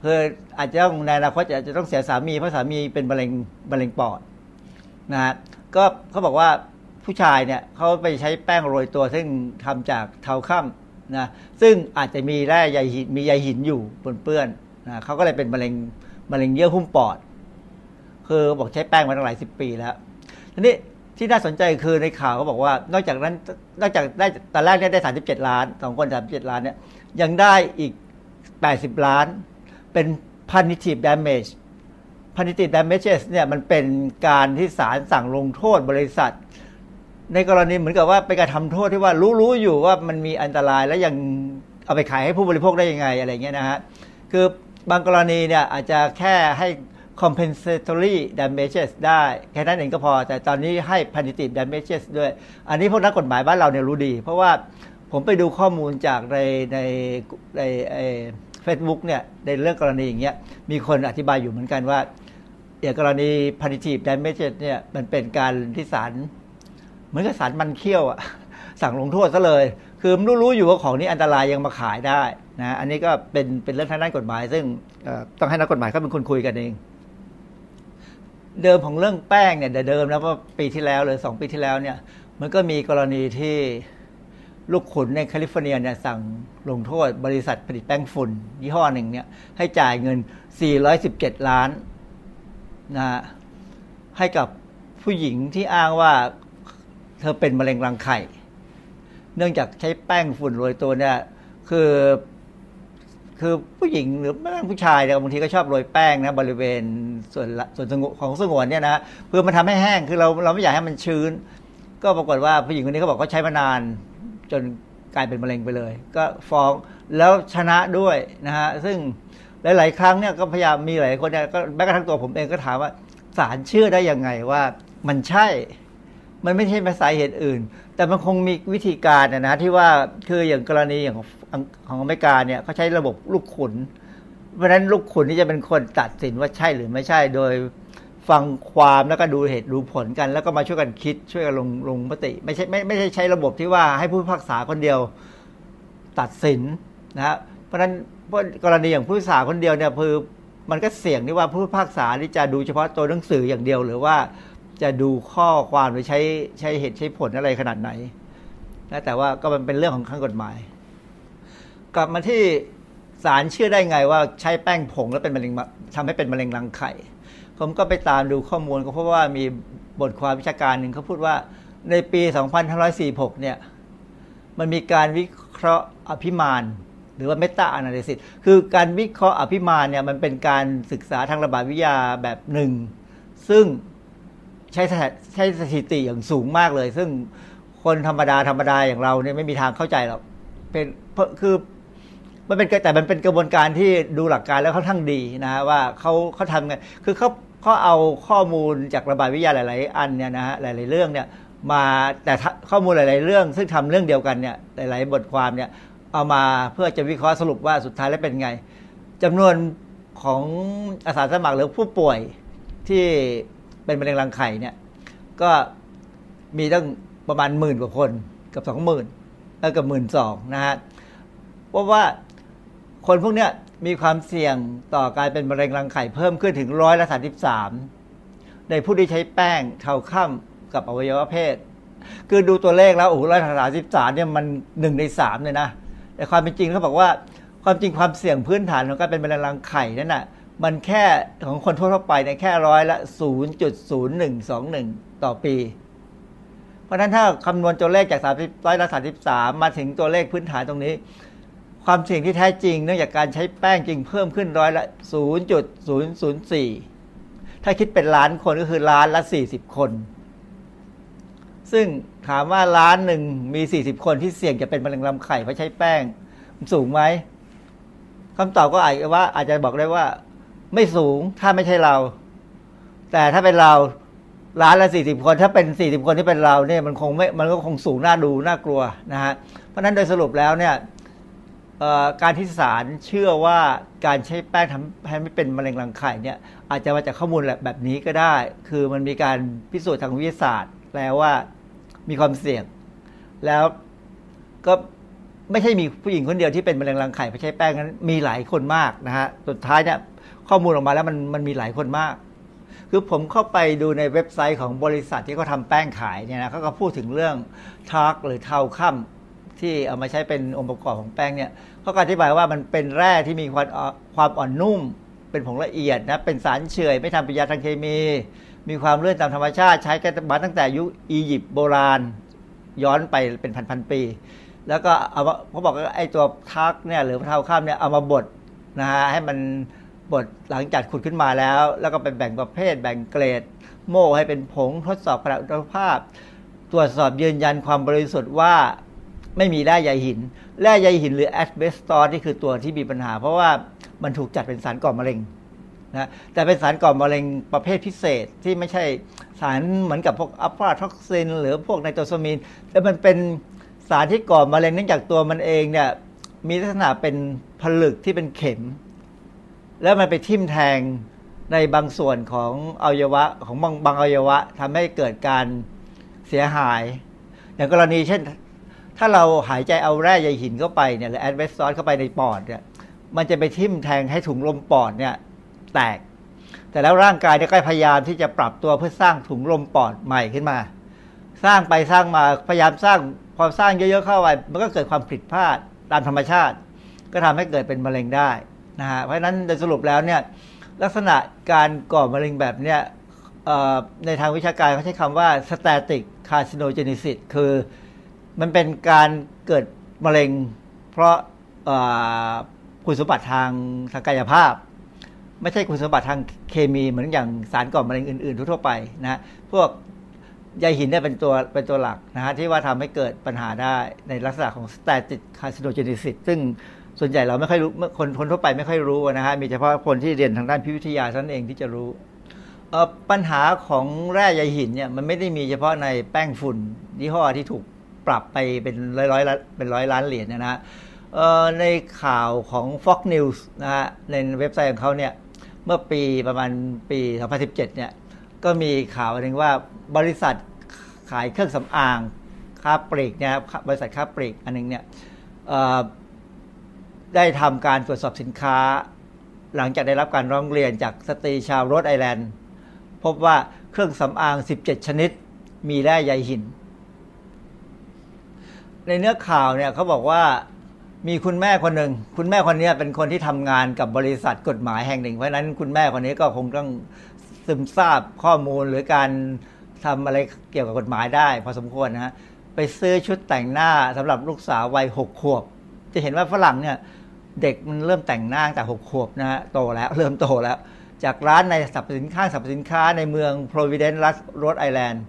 คืออาจจะต้องในอนาคตอาจจะต้องเสียสามีเพราะสามีเป็นมะเร็งมะเร็งปอด นะฮะก็เขาบอกว่าผู้ชายเนี่ยเขาไปใช้แป้งโรยตัวซึ่งทำจากเทาค่ำนะซึ่งอาจจะมีแร่ใยหินมีใยหินอยู่ปนเปื้อนนะเขาก็เลยเป็นมะเร็งมะเร็งเยื่อหุ้มปอด คือบอกใช้แป้งมาตั้งหลายสิบปีแล้วทีนี้ที่น่าสนใจคือในข่าวเขาบอกว่านอกจากนั้นนอกจากได้ตอนแรกเนี่ยได้ 37 ล้านสองคน 37 ล้านเนี่ยยังได้อีก 80 ล้านเป็น punitive damage punitive damages เนี่ยมันเป็นการที่ศาลสั่งลงโทษบริษัท ในกรณีเหมือนกับว่าเป็นการทำโทษที่ว่ารู้รู้อยู่ว่ามันมีอันตรายแล้วยังเอาไปขายให้ผู้บริโภคได้ยังไงอะไรเงี้ยนะฮะ คือบางกรณีเนี่ยอาจจะแค่ให้ compensatory damages ได้แค่นั้นเองก็พอ แต่ตอนนี้ให้ punitive damages ด้วย อันนี้พวกนักกฎหมายบ้านเราเนี่ยรู้ดี เพราะว่าผมไปดูข้อมูลจากในในในเฟซบุ๊กเนี่ยในเรื่องกรณีอย่างเงี้ยมีคนอธิบายอยู่เหมือนกันว่า อย่างกรณี punitive damages เนี่ยมันเป็นการที่ศาลเหมือนกับศาลมันเคี้ยวอะสั่งลงโทษซะเลย คือรู้รู้อยู่ว่าของนี้อันตรายยังมาขายได้นะอันนี้ก็เป็นเป็นเรื่องทางด้านกฎหมาย ซึ่งต้องให้นักกฎหมายเขาเป็นคนคุยกันเอง เดิมของเรื่องแป้งเนี่ยเดิมแล้วว่าปีที่แล้วเลยสองปีที่แล้วเนี่ย มันก็มีกรณีที่ลูกขุนในแคลิฟอร์เนียเนี่ยสั่งลงโทษบริษัทผลิตแป้งฝุ่นยี่ห้อหนึ่งเนี่ยให้จ่ายเงิน 417 ล้าน นะฮะให้กับผู้หญิงที่อ้างว่าเธอเป็นมะเร็งรังไข่ เนื่องจากใช้แป้งฝุ่นโรยตัวเนี่ย คือ คือผู้หญิงหรือแม้กระทั่ผู้ชายเนี่ยบางทีก็ชอบโรยแป้งนะบริเวณส่วนส่วนสงวนของสงวนเนี่ยนะเพื่อมันทำให้แห้งคือเราเราไม่อยากให้มันชื้น ก็ปรากฏว่าผู้หญิงคนนี้เขาบอกเขาใช้มานาน จนกลายเป็นมะเร็งไปเลย ก็ฟ้องแล้วชนะด้วยนะฮะซึ่ง หลาย ๆ ครั้งเนี่ยก็พยายามมีหลายคนเนี่ยก็แม้กระทั่งตัวผมเองก็ถามว่าศาลเชื่อได้ยังไงว่ามันใช่ มันไม่ใช่มาสาเหตุอื่น แต่มันคงมีวิธีการนะนะที่ว่าคืออย่างกรณีอย่างของของอเมริกาเนี่ยเขาใช้ระบบลูกขุน เพราะฉะนั้นลูกขุนนี่จะเป็นคนตัดสินว่าใช่หรือไม่ใช่โดยฟังความแล้วก็ดูเหตุดูผลกัน แล้วก็มาช่วยกันคิดช่วยกันลงลงมติ ไม่ใช่ไม่ไม่ใช่ใช้ระบบที่ว่าให้ผู้พิพากษาคนเดียวตัดสินนะเพราะฉะนั้น กรณีอย่างผู้พิพากษาคนเดียวเนี่ยคือมันก็เสี่ยงที่ว่าผู้พิพากษาที่จะดูเฉพาะตัวหนังสืออย่างเดียว หรือว่าจะดูข้อความหรือใช้ใช้เหตุใช้ผลอะไรขนาดไหนนะแต่ว่าก็มันเป็นเรื่องของข้างกฎหมาย กลับมาที่ศาลเชื่อได้ไงว่าใช้แป้งผงแล้วเป็นมะเร็งทำให้เป็นมะเร็งรังไข่ ผมก็ไปตามดูข้อมูลก็เพราะว่ามีบทความวิชาการหนึ่งเขาพูดว่าในปี 2546 เนี่ย มันมีการวิเคราะห์อภิมาน หรือว่าเมตาอนาลิซิสคือการวิเคราะห์อภิมานเนี่ยมันเป็นการศึกษาทางระบาดวิทยาแบบหนึ่ง ซึ่งใช้ใช้สถิติอย่างสูงมากเลย ซึ่งคนธรรมดาธรรมดาอย่างเราเนี่ยไม่มีทางเข้าใจหรอกเป็นคือมันเป็นแต่มันเป็นกระบวนการที่ดูหลักการแล้วค่อนข้างดีนะว่าเขาเขาทำไงคือเขาเขาเอาข้อมูลจากระบาดวิทยาหลาย ๆ อันเนี่ยนะฮะหลาย ๆ เรื่องเนี่ยมาแต่ข้อมูลหลาย ๆ เรื่อง ซึ่งทำเรื่องเดียวกันเนี่ยหลาย ๆ บทความเนี่ย เอามาเพื่อจะวิเคราะห์สรุปว่าสุดท้ายแล้วเป็นไงจำนวนของอาสาสมัครหรือผู้ป่วยที่เป็นมะเร็งรังไข่เนี่ย ก็มีตั้งประมาณหมื่นกว่าคนกับสองหมื่นแล้วกับหมื่นสองนะฮะเพราะว่าคนพวกนี้มีความเสี่ยงต่อการเป็นมะเร็งรังไข่เพิ่มขึ้นถึงร้อยละสาสิบสามในผู้ที่ใช้แป้งเทาข้ามกับอวัยวะเพศ คือดูตัวเลขแล้วโอ้โหร้อยละสาสิบสามเนี่ยมันหนึ่งในสามเลยนะ แต่ความเป็นจริงเขาบอกว่าความจริงความเสี่ยงพื้นฐานของการเป็นมะเร็งรังไข่นั่นน่ะมันแค่ของคนทั่วไปเนี่ยแค่ร้อยละศูนย์จุดศูนย์หนึ่งสองหนึ่งต่อปี เพราะฉะนั้นถ้าคำนวณตัวเลขจากสามร้อยละสามสิบสามมาถึงตัวเลขพื้นฐานตรงนี้ ความเสี่ยงที่แท้จริงเนื่องจากการใช้แป้งจริงเพิ่มขึ้นร้อยละ 0.004 ถ้าคิดเป็นล้านคนก็คือล้านละ 40 คน ซึ่ง ถามว่าล้านหนึ่งมี 40 คนที่เสี่ยงจะเป็นมะเร็งลำไข่เพราะใช้แป้งสูงไหมคำตอบก็อาจจะว่า อาจจะบอกได้ว่า ไม่สูงถ้าไม่ใช่เรา แต่ถ้าเป็นเราล้านละ 40 คน ถ้าเป็น 40 คนที่เป็นเราเนี่ยมันคงไม่มันก็คงสูงน่าดูน่ากลัวนะฮะเพราะนั้นโดยสรุปแล้วเนี่ยการที่ศาลเชื่อว่าการใช้แป้งทำให้ไม่เป็นมะเร็งรังไข่เนี่ยอาจจะมาจากข้อมูลแบบนี้ก็ได้ คือมันมีการพิสูจน์ทางวิทยาศาสตร์แล้วว่า มีความเสี่ยง แล้วก็ไม่ใช่มีผู้หญิงคนเดียวที่เป็นมะเร็งรังไข่เพราใช้แป้งนั้นมีหลายคนมากนะฮะสุดท้ายเนี่ยข้อมูลออกมาแล้วมันมันมีหลายคนมาก คือผมเข้าไปดูในเว็บไซต์ของบริษัทที่เขาทาแป้งขายเนี่ยนะเขาก็พูดถึงเรื่องทาร์กหรือเทาค่ำที่เอามาใช้เป็นองค์ประกอบของแป้งเนี่ยเขาอธิบายว่ามันเป็นแร่ที่มีความความอ่อนนุ่ม เป็นผงละเอียดนะเป็นสารเฉยไม่ทำปฏิกิริยาทางเคมี มีความเลื่อนตามธรรมชาติ ใช้กันมาตั้งแต่ยุคอียิปต์โบราณย้อนไปเป็นพันๆปี แล้วก็เอาเขาบอกว่าไอ้ตัวทักเนี่ยหรือเท้าข้ามเนี่ยเอามาบดนะฮะให้มันบดหลังจากขุดขึ้นมาแล้ว แล้วก็เป็นแบ่งประเภท แบ่งเกรด โม่ให้เป็นผงทดสอบคุณภาพ ตรวจสอบยืนยันความบริสุทธิ์ว่าไม่มีแร่ใยหิน แร่ใยหินหรือแอสเบสตอสที่คือตัวที่มีปัญหา เพราะว่ามันถูกจัดเป็นสารก่อมะเร็ง นะแต่เป็นสารก่อมะเร็งประเภทพิเศษที่ไม่ใช่สารเหมือนกับพวกอะฟลาท็อกซิน หรือพวกไนโตรซามีน แต่มันเป็นสารที่ก่อมะเร็งเนื่องจากตัวมันเองเนี่ยมีลักษณะเป็นผลึกที่เป็นเข็ม แล้วมันไปทิ่มแทงในบางส่วนของอวัยวะของบางบางอวัยวะทำให้เกิดการเสียหาย อย่างกรณีเช่น ถ้าเราหายใจเอาแร่ใยหินเข้าไปเนี่ยหรือแอดเวสซอสเข้าไปในปอดเนี่ยมันจะไปทิ่มแทงให้ถุงลมปอดเนี่ย แตก แต่แล้วร่างกายก็พยายามที่จะปรับตัวเพื่อสร้างถุงลมปอดใหม่ขึ้นมา สร้างไปสร้างมาพยายามสร้างพอสร้างเยอะๆเข้าไปมันก็เกิดความผิดพลาดตามธรรมชาติ ก็ทำให้เกิดเป็นมะเร็งได้นะฮะเพราะฉะนั้นโดยสรุปแล้วเนี่ยลักษณะการก่อมะเร็งแบบเนี้ยในทางวิชาการเขาใช้คำว่า static carcinogenesis คือมันเป็นการเกิดมะเร็ง เพราะคุณสมบัติทางทางกายภาพ ไม่ใช่คุณสมบัติทางเคมีเหมือนอย่างสารก่อมะเร็งอื่นๆ ทั่วไปนะพวกใยหินเนี่ยเป็นตัวเป็นตัวหลักนะฮะที่ว่าทำให้เกิดปัญหาได้ในลักษณะของ static carcinogenesis ซึ่งส่วนใหญ่เราไม่ค่อยรู้คนคนทั่วไปไม่ค่อยรู้นะฮะมีเฉพาะคนที่เรียนทางด้านพิวิทยาท่านเองที่จะรู้ปัญหาของแร่ใยหินเนี่ยมันไม่ได้มีเฉพาะในแป้งฝุ่นยี่ห้อที่ถูกปรับไปเป็นร้อยร้อยเป็นร้อยล้านเหรียญนะฮะในข่าวของ Fox News นะฮะในเว็บไซต์ของเขาเนี่ย เมื่อปีประมาณปี 2017 เนี่ย ก็มีข่าวหนึ่งว่าบริษัทขายเครื่องสำอางค้าปลีกเนี่ยบริษัทค้าปลีกอันนึงเนี่ยได้ทำการตรวจสอบสินค้า หลังจากได้รับการร้องเรียนจากสตรีชาวโรดไอแลนด์พบว่าเครื่องสำอาง 17 ชนิด มีแร่ใยหิน ในเนื้อข่าวเนี่ยเขาบอกว่า มีคุณแม่คนหนึ่ง คุณแม่คนนี้เป็นคนที่ทำงานกับบริษัทกฎหมายแห่งหนึ่ง เพราะฉะนั้นคุณแม่คนนี้ก็คงต้องซึมทราบข้อมูลหรือการทำอะไรเกี่ยวกับกฎหมายได้ พอสมควรนะฮะไปซื้อชุดแต่งหน้าสำหรับลูกสาววัยหกขวบ จะเห็นว่าฝรั่งเนี่ยเด็กมันเริ่มแต่งหน้าตั้งแต่หกขวบนะฮะโตแล้วเริ่มโตแล้ว จากร้านในสรรพสินค้าสรรพสินค้าในเมือง Providence รัฐโรดไอแลนด์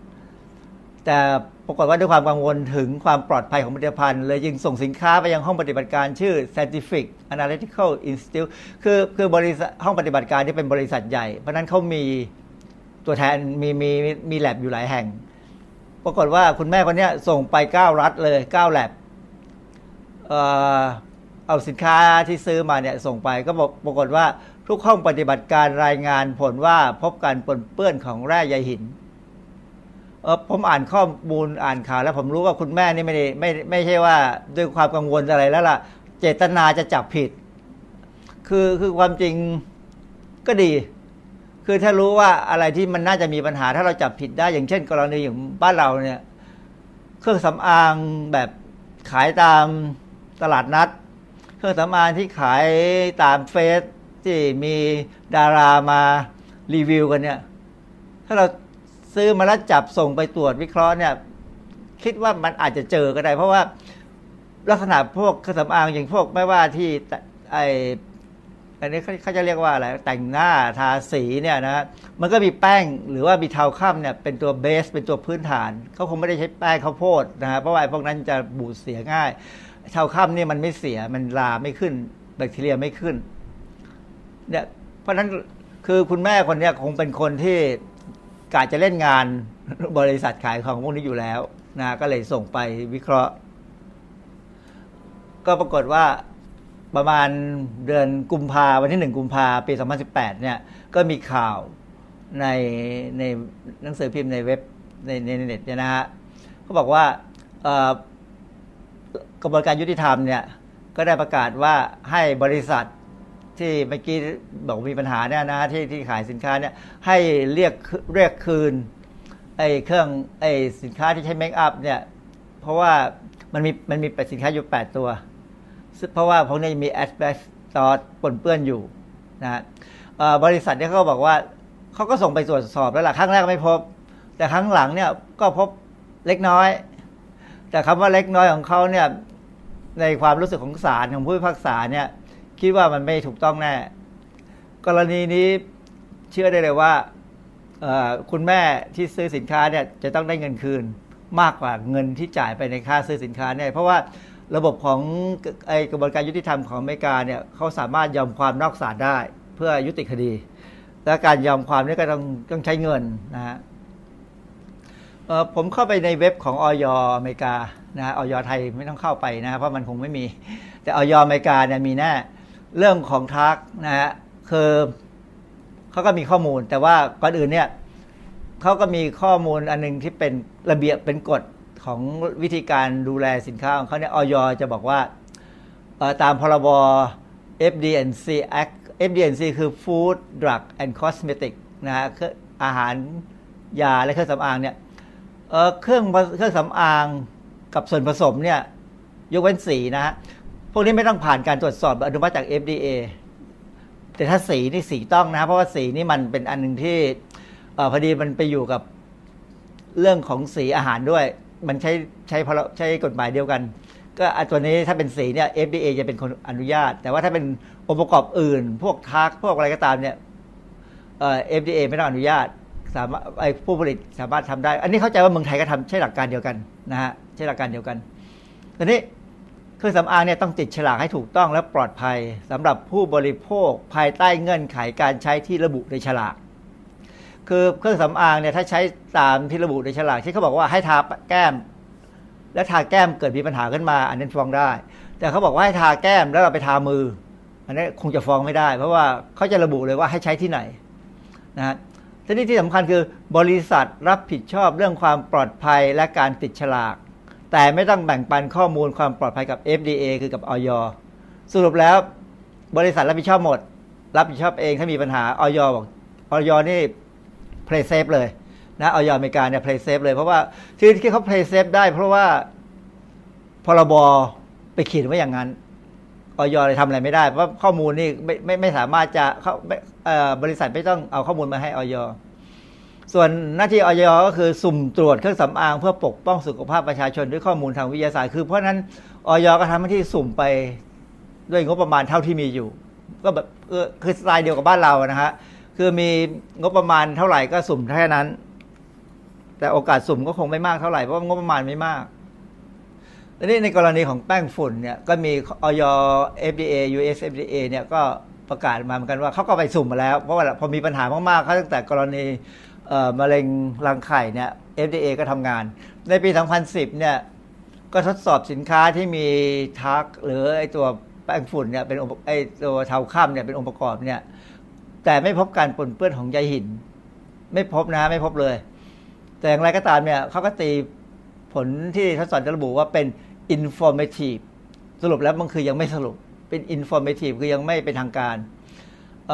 แต่ปรากฏว่าด้วยความกังวลถึงความปลอดภัยของผลิตภัณฑ์ เลยจึงส่งสินค้าไปยังห้องปฏิบัติการชื่อ Scientific Analytical Institute คือคือบริษัทห้องปฏิบัติการที่เป็นบริษัทใหญ่ เพราะนั้นเขามีตัวแทนมีมีมีแลบอยู่หลายแห่ง ปรากฏว่าคุณแม่คนนี้ส่งไป 9 รัฐเลย 9แลบเอ่อเอาสินค้าที่ซื้อมาเนี่ยส่งไปก็บอกปรากฏว่าทุกห้องปฏิบัติการรายงานผลว่าพบการปนเปื้อนของแร่ใยหิน เออผมอ่านข้อมูลอ่านข่าวแล้วผมรู้ว่าคุณแม่นี่ไม่ได้ไม่ไม่ใช่ว่าด้วยความกังวลอะไรแล้วล่ะ เจตนาจะจับผิด คือคือความจริงก็ดี คือถ้ารู้ว่าอะไรที่มันน่าจะมีปัญหาถ้าเราจับผิดได้ อย่างเช่น กรณีอย่างบ้านเราเนี่ย เครื่องสำอางแบบขายตามตลาดนัด เครื่องสำอางที่ขายตามเฟซที่มีดารามารีวิวกันเนี่ย ถ้าเรา ซื้อมาแล้วจับส่งไปตรวจวิเคราะห์เนี่ย คิดว่ามันอาจจะเจอก็ได้ เพราะว่าลักษณะพวกเครื่องสำอางอย่างพวกไม่ว่าที่ไออันนี้เขาจะเรียกว่าอะไรแต่งหน้าทาสีเนี่ยนะมันก็มีแป้งหรือว่ามีเทาค่ำเนี่ยเป็นตัวเบสเป็นตัวพื้นฐานเขาคงไม่ได้ใช้แป้งข้าวโพดนะฮะเพราะว่าพวกนั้นจะบูดเสียง่าย เทาค่ำนี่มันไม่เสียมันลาไม่ขึ้น แบคทีเรียไม่ขึ้นเนี่ยเพราะฉะนั้นคือคุณแม่คนเนี้ยคงเป็นคนที่ การจะเล่นงานบริษัทขายของพวกนี้อยู่แล้วนะก็เลยส่งไปวิเคราะห์ ก็ปรากฏว่าประมาณเดือนกุมภาวันที่หนึ่งกุมภาปี 2018 เนี่ย ก็มีข่าวในในหนังสือพิมพ์ในเว็บในในเน็ตเนี่ยนะฮะเขาบอกว่ากระบวนการยุติธรรมเนี่ย ก็ได้ประกาศว่าให้บริษัท ที่เมื่อกี้บอกมีปัญหาเนี่ยนะที่ที่ขายสินค้าเนี่ยให้เรียกเรียกคืนไอ้เครื่องไอ้สินค้าที่ใช้ makeup เนี่ยเพราะว่ามันมีมันมีสินค้าอยู่ 8 ตัว เพราะว่าพวกนี้มี asbestos ปนเปื้อนอยู่นะบริษัทเนี่ยเขาบอกว่าเขาก็ส่งไปตรวจสอบแล้วล่ะครั้งแรกไม่พบ แต่ครั้งหลังเนี่ยก็พบเล็กน้อย แต่คำว่าเล็กน้อยของเขาเนี่ยในความรู้สึกของศาลของผู้พิพากษาเนี่ย คิดว่ามันไม่ถูกต้องแน่ กรณีนี้เชื่อได้เลยว่าคุณแม่ที่ซื้อสินค้าเนี่ยจะต้องได้เงินคืนมากกว่าเงินที่จ่ายไปในค่าซื้อสินค้าเนี่ยเพราะว่าระบบของไอกระบวนการยุติธรรมของอเมริกาเนี่ยเขาสามารถยอมความนอกศาลได้เพื่อยุติคดี และการยอมความนี่ก็ต้องต้องใช้เงินนะฮะผมเข้าไปในเว็บของออยอเมริกานะฮะออยไทยไม่ต้องเข้าไปนะฮะเพราะมันคงไม่มี แต่ออยอเมริกาเนี่ยมีแน่ เรื่องของทักนะฮะคือเขาก็มีข้อมูล แต่ว่าก่อนอื่นเนี่ยเขาก็มีข้อมูลอันหนึงที่เป็นระเบียบเป็นกฎของวิธีการดูแลสินค้าของเขาเนี่ยออยจะบอกว่าตามพรบ FDNC Act FDNC คือ Food Drug and Cosmetic นะฮะคืออาหารยาและเครื่องสำอางเนี่ยเเครื่องเครื่องสำอางกับส่วนผสมเนี่ยยกเว้นสีนะฮะ พวกนี้ไม่ต้องผ่านการตรวจสอบอนุมัติจาก FDA แต่ถ้าสีนี่สีต้องนะ เพราะว่าสีนี่มันเป็นอันหนึ่งที่พอดีมันไปอยู่กับเรื่องของสีอาหารด้วย มันใช้ใช้พใช้กฎหมายเดียวกัน ก็อันตัวนี้ถ้าเป็นสีเนี่ย FDA จะเป็นคนอนุญาต แต่ว่าถ้าเป็นองค์ประกอบอื่น พวกทักพวกอะไรก็ตามเนี่ยเอ่อ FDA ไม่ต้องอนุญาตสามารถไอ้ผู้ผลิตสามารถทำได้ อันนี้เข้าใจว่าเมืองไทยก็ทำใช้หลักการเดียวกันนะฮะใช้หลักการเดียวกันทีนี้ เครื่องสำอางเนี่ยต้องติดฉลากให้ถูกต้องและปลอดภัยสำหรับผู้บริโภคภายใต้เงื่อนไขการใช้ที่ระบุในฉลาก คือเครื่องสำอางเนี่ยถ้าใช้ตามที่ระบุในฉลากที่เขาบอกว่าให้ทาแก้ม แล้วทาแก้มเกิดมีปัญหาขึ้นมา อันนั้นฟ้องได้ แต่เขาบอกว่าให้ทาแก้มแล้วเราไปทามือ อันนี้คงจะฟ้องไม่ได้ เพราะว่าเขาจะระบุเลยว่าให้ใช้ที่ไหนนะฮะทีนี้ที่สำคัญคือบริษัทรับผิดชอบเรื่องความปลอดภัยและการติดฉลาก แต่ไม่ต้องแบ่งปันข้อมูลความปลอดภัยกับ FDA คือกับอย. สรุปแล้ว บริษัทรับผิดชอบหมด รับผิดชอบเองถ้ามีปัญหาอย. บอกอย. นี่ play safe เลยนะอย. อเมริกาเนี่ย play safe เลย เพราะว่าที่ที่เขา play safe ได้ เพราะว่าพรบไปเขียนไว้อย่างนั้นออยเลยทำอะไรไม่ได้ เพราะข้อมูลนี่ไม่ไม่ไม่สามารถจะเขาไม่เอ่อบริษัทไม่ต้องเอาข้อมูลมาให้ออย ส่วนหน้าที่ออยก็คือสุ่มตรวจเครื่องสำอางเพื่อปกป้องสุขภาพประชาชนด้วยข้อมูลทางวิทยาศาสตร์ คือเพราะนั้นออยก็ทำหน้าที่สุ่มไปด้วยงบประมาณเท่าที่มีอยู่ ก็แบบเออคือสไตล์เดียวกับบ้านเรานะฮะคือมีงบประมาณเท่าไหร่ก็สุ่มแค่นั้น แต่โอกาสสุ่มก็คงไม่มากเท่าไหร่เพราะงบประมาณไม่มากทีนี้ในกรณีของแป้งฝุ่นเนี่ยก็มีออย FDA US FDA เนี่ยก็ประกาศมาเหมือนกันว่าเขาก็ไปสุ่มมาแล้ว เพราะว่าพอมีปัญหามากๆเขาตั้งแต่กรณี มะเร็งรังไข่เนี่ย FDA ก็ทำงาน ในปี 2010 เนี่ย ก็ทดสอบสินค้าที่มีทักหรือไอตัวแป้งฝุ่นเนี่ยเป็นไอตัวเทาข้ามเนี่ยเป็นองค์ประกอบเนี่ย แต่ไม่พบการปนเปื้อนของใยหิน ไม่พบนะไม่พบเลย แต่อย่างไรก็ตามเนี่ยเขาก็ตีผลที่ทดสอบจะระบุว่าเป็น informative สรุปแล้วมันคือยังไม่สรุปเป็น informative คือยังไม่เป็นทางการเ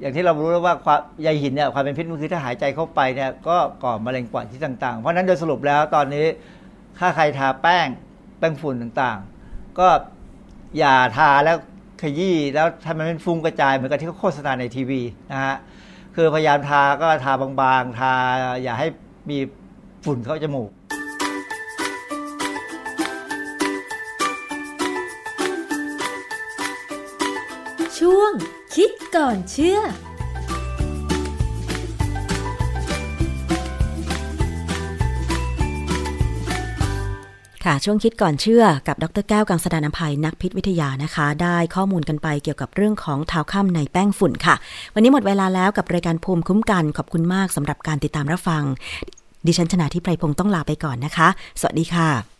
อย่างที่เรารู้แล้วว่าความใยหินเนี่ยความเป็นพิษมันคือถ้าหายใจเข้าไปเนี่ยก็ก่อมะเร็งปอดที่ต่าง ๆ เพราะฉะนั้นโดยสรุปแล้วตอนนี้ถ้าใครทาแป้งแป้งฝุ่นต่างๆ ก็อย่าทาแล้วขยี้แล้วทำมันเป็นฟุ้งกระจายเหมือนกับที่เขาโฆษณาในทีวีนะฮะคือพยายามทาก็ทาบางๆ ทาอย่าให้มีฝุ่นเข้าจมูก ก่อนเชื่อค่ะช่วงคิดก่อนเชื่อกับดรแก้วกังสดานนภัยนักพิษวิทยานะคะ ได้ข้อมูลกันไปเกี่ยวกับเรื่องของเท้าค่ำในแป้งฝุ่นค่ะ วันนี้หมดเวลาแล้วกับรายการภูมิคุ้มกันขอบคุณมากสำหรับการติดตามรับฟัง ดิฉันชนะทิพไพรพงศ์ต้องลาไปก่อนนะคะ สวัสดีค่ะ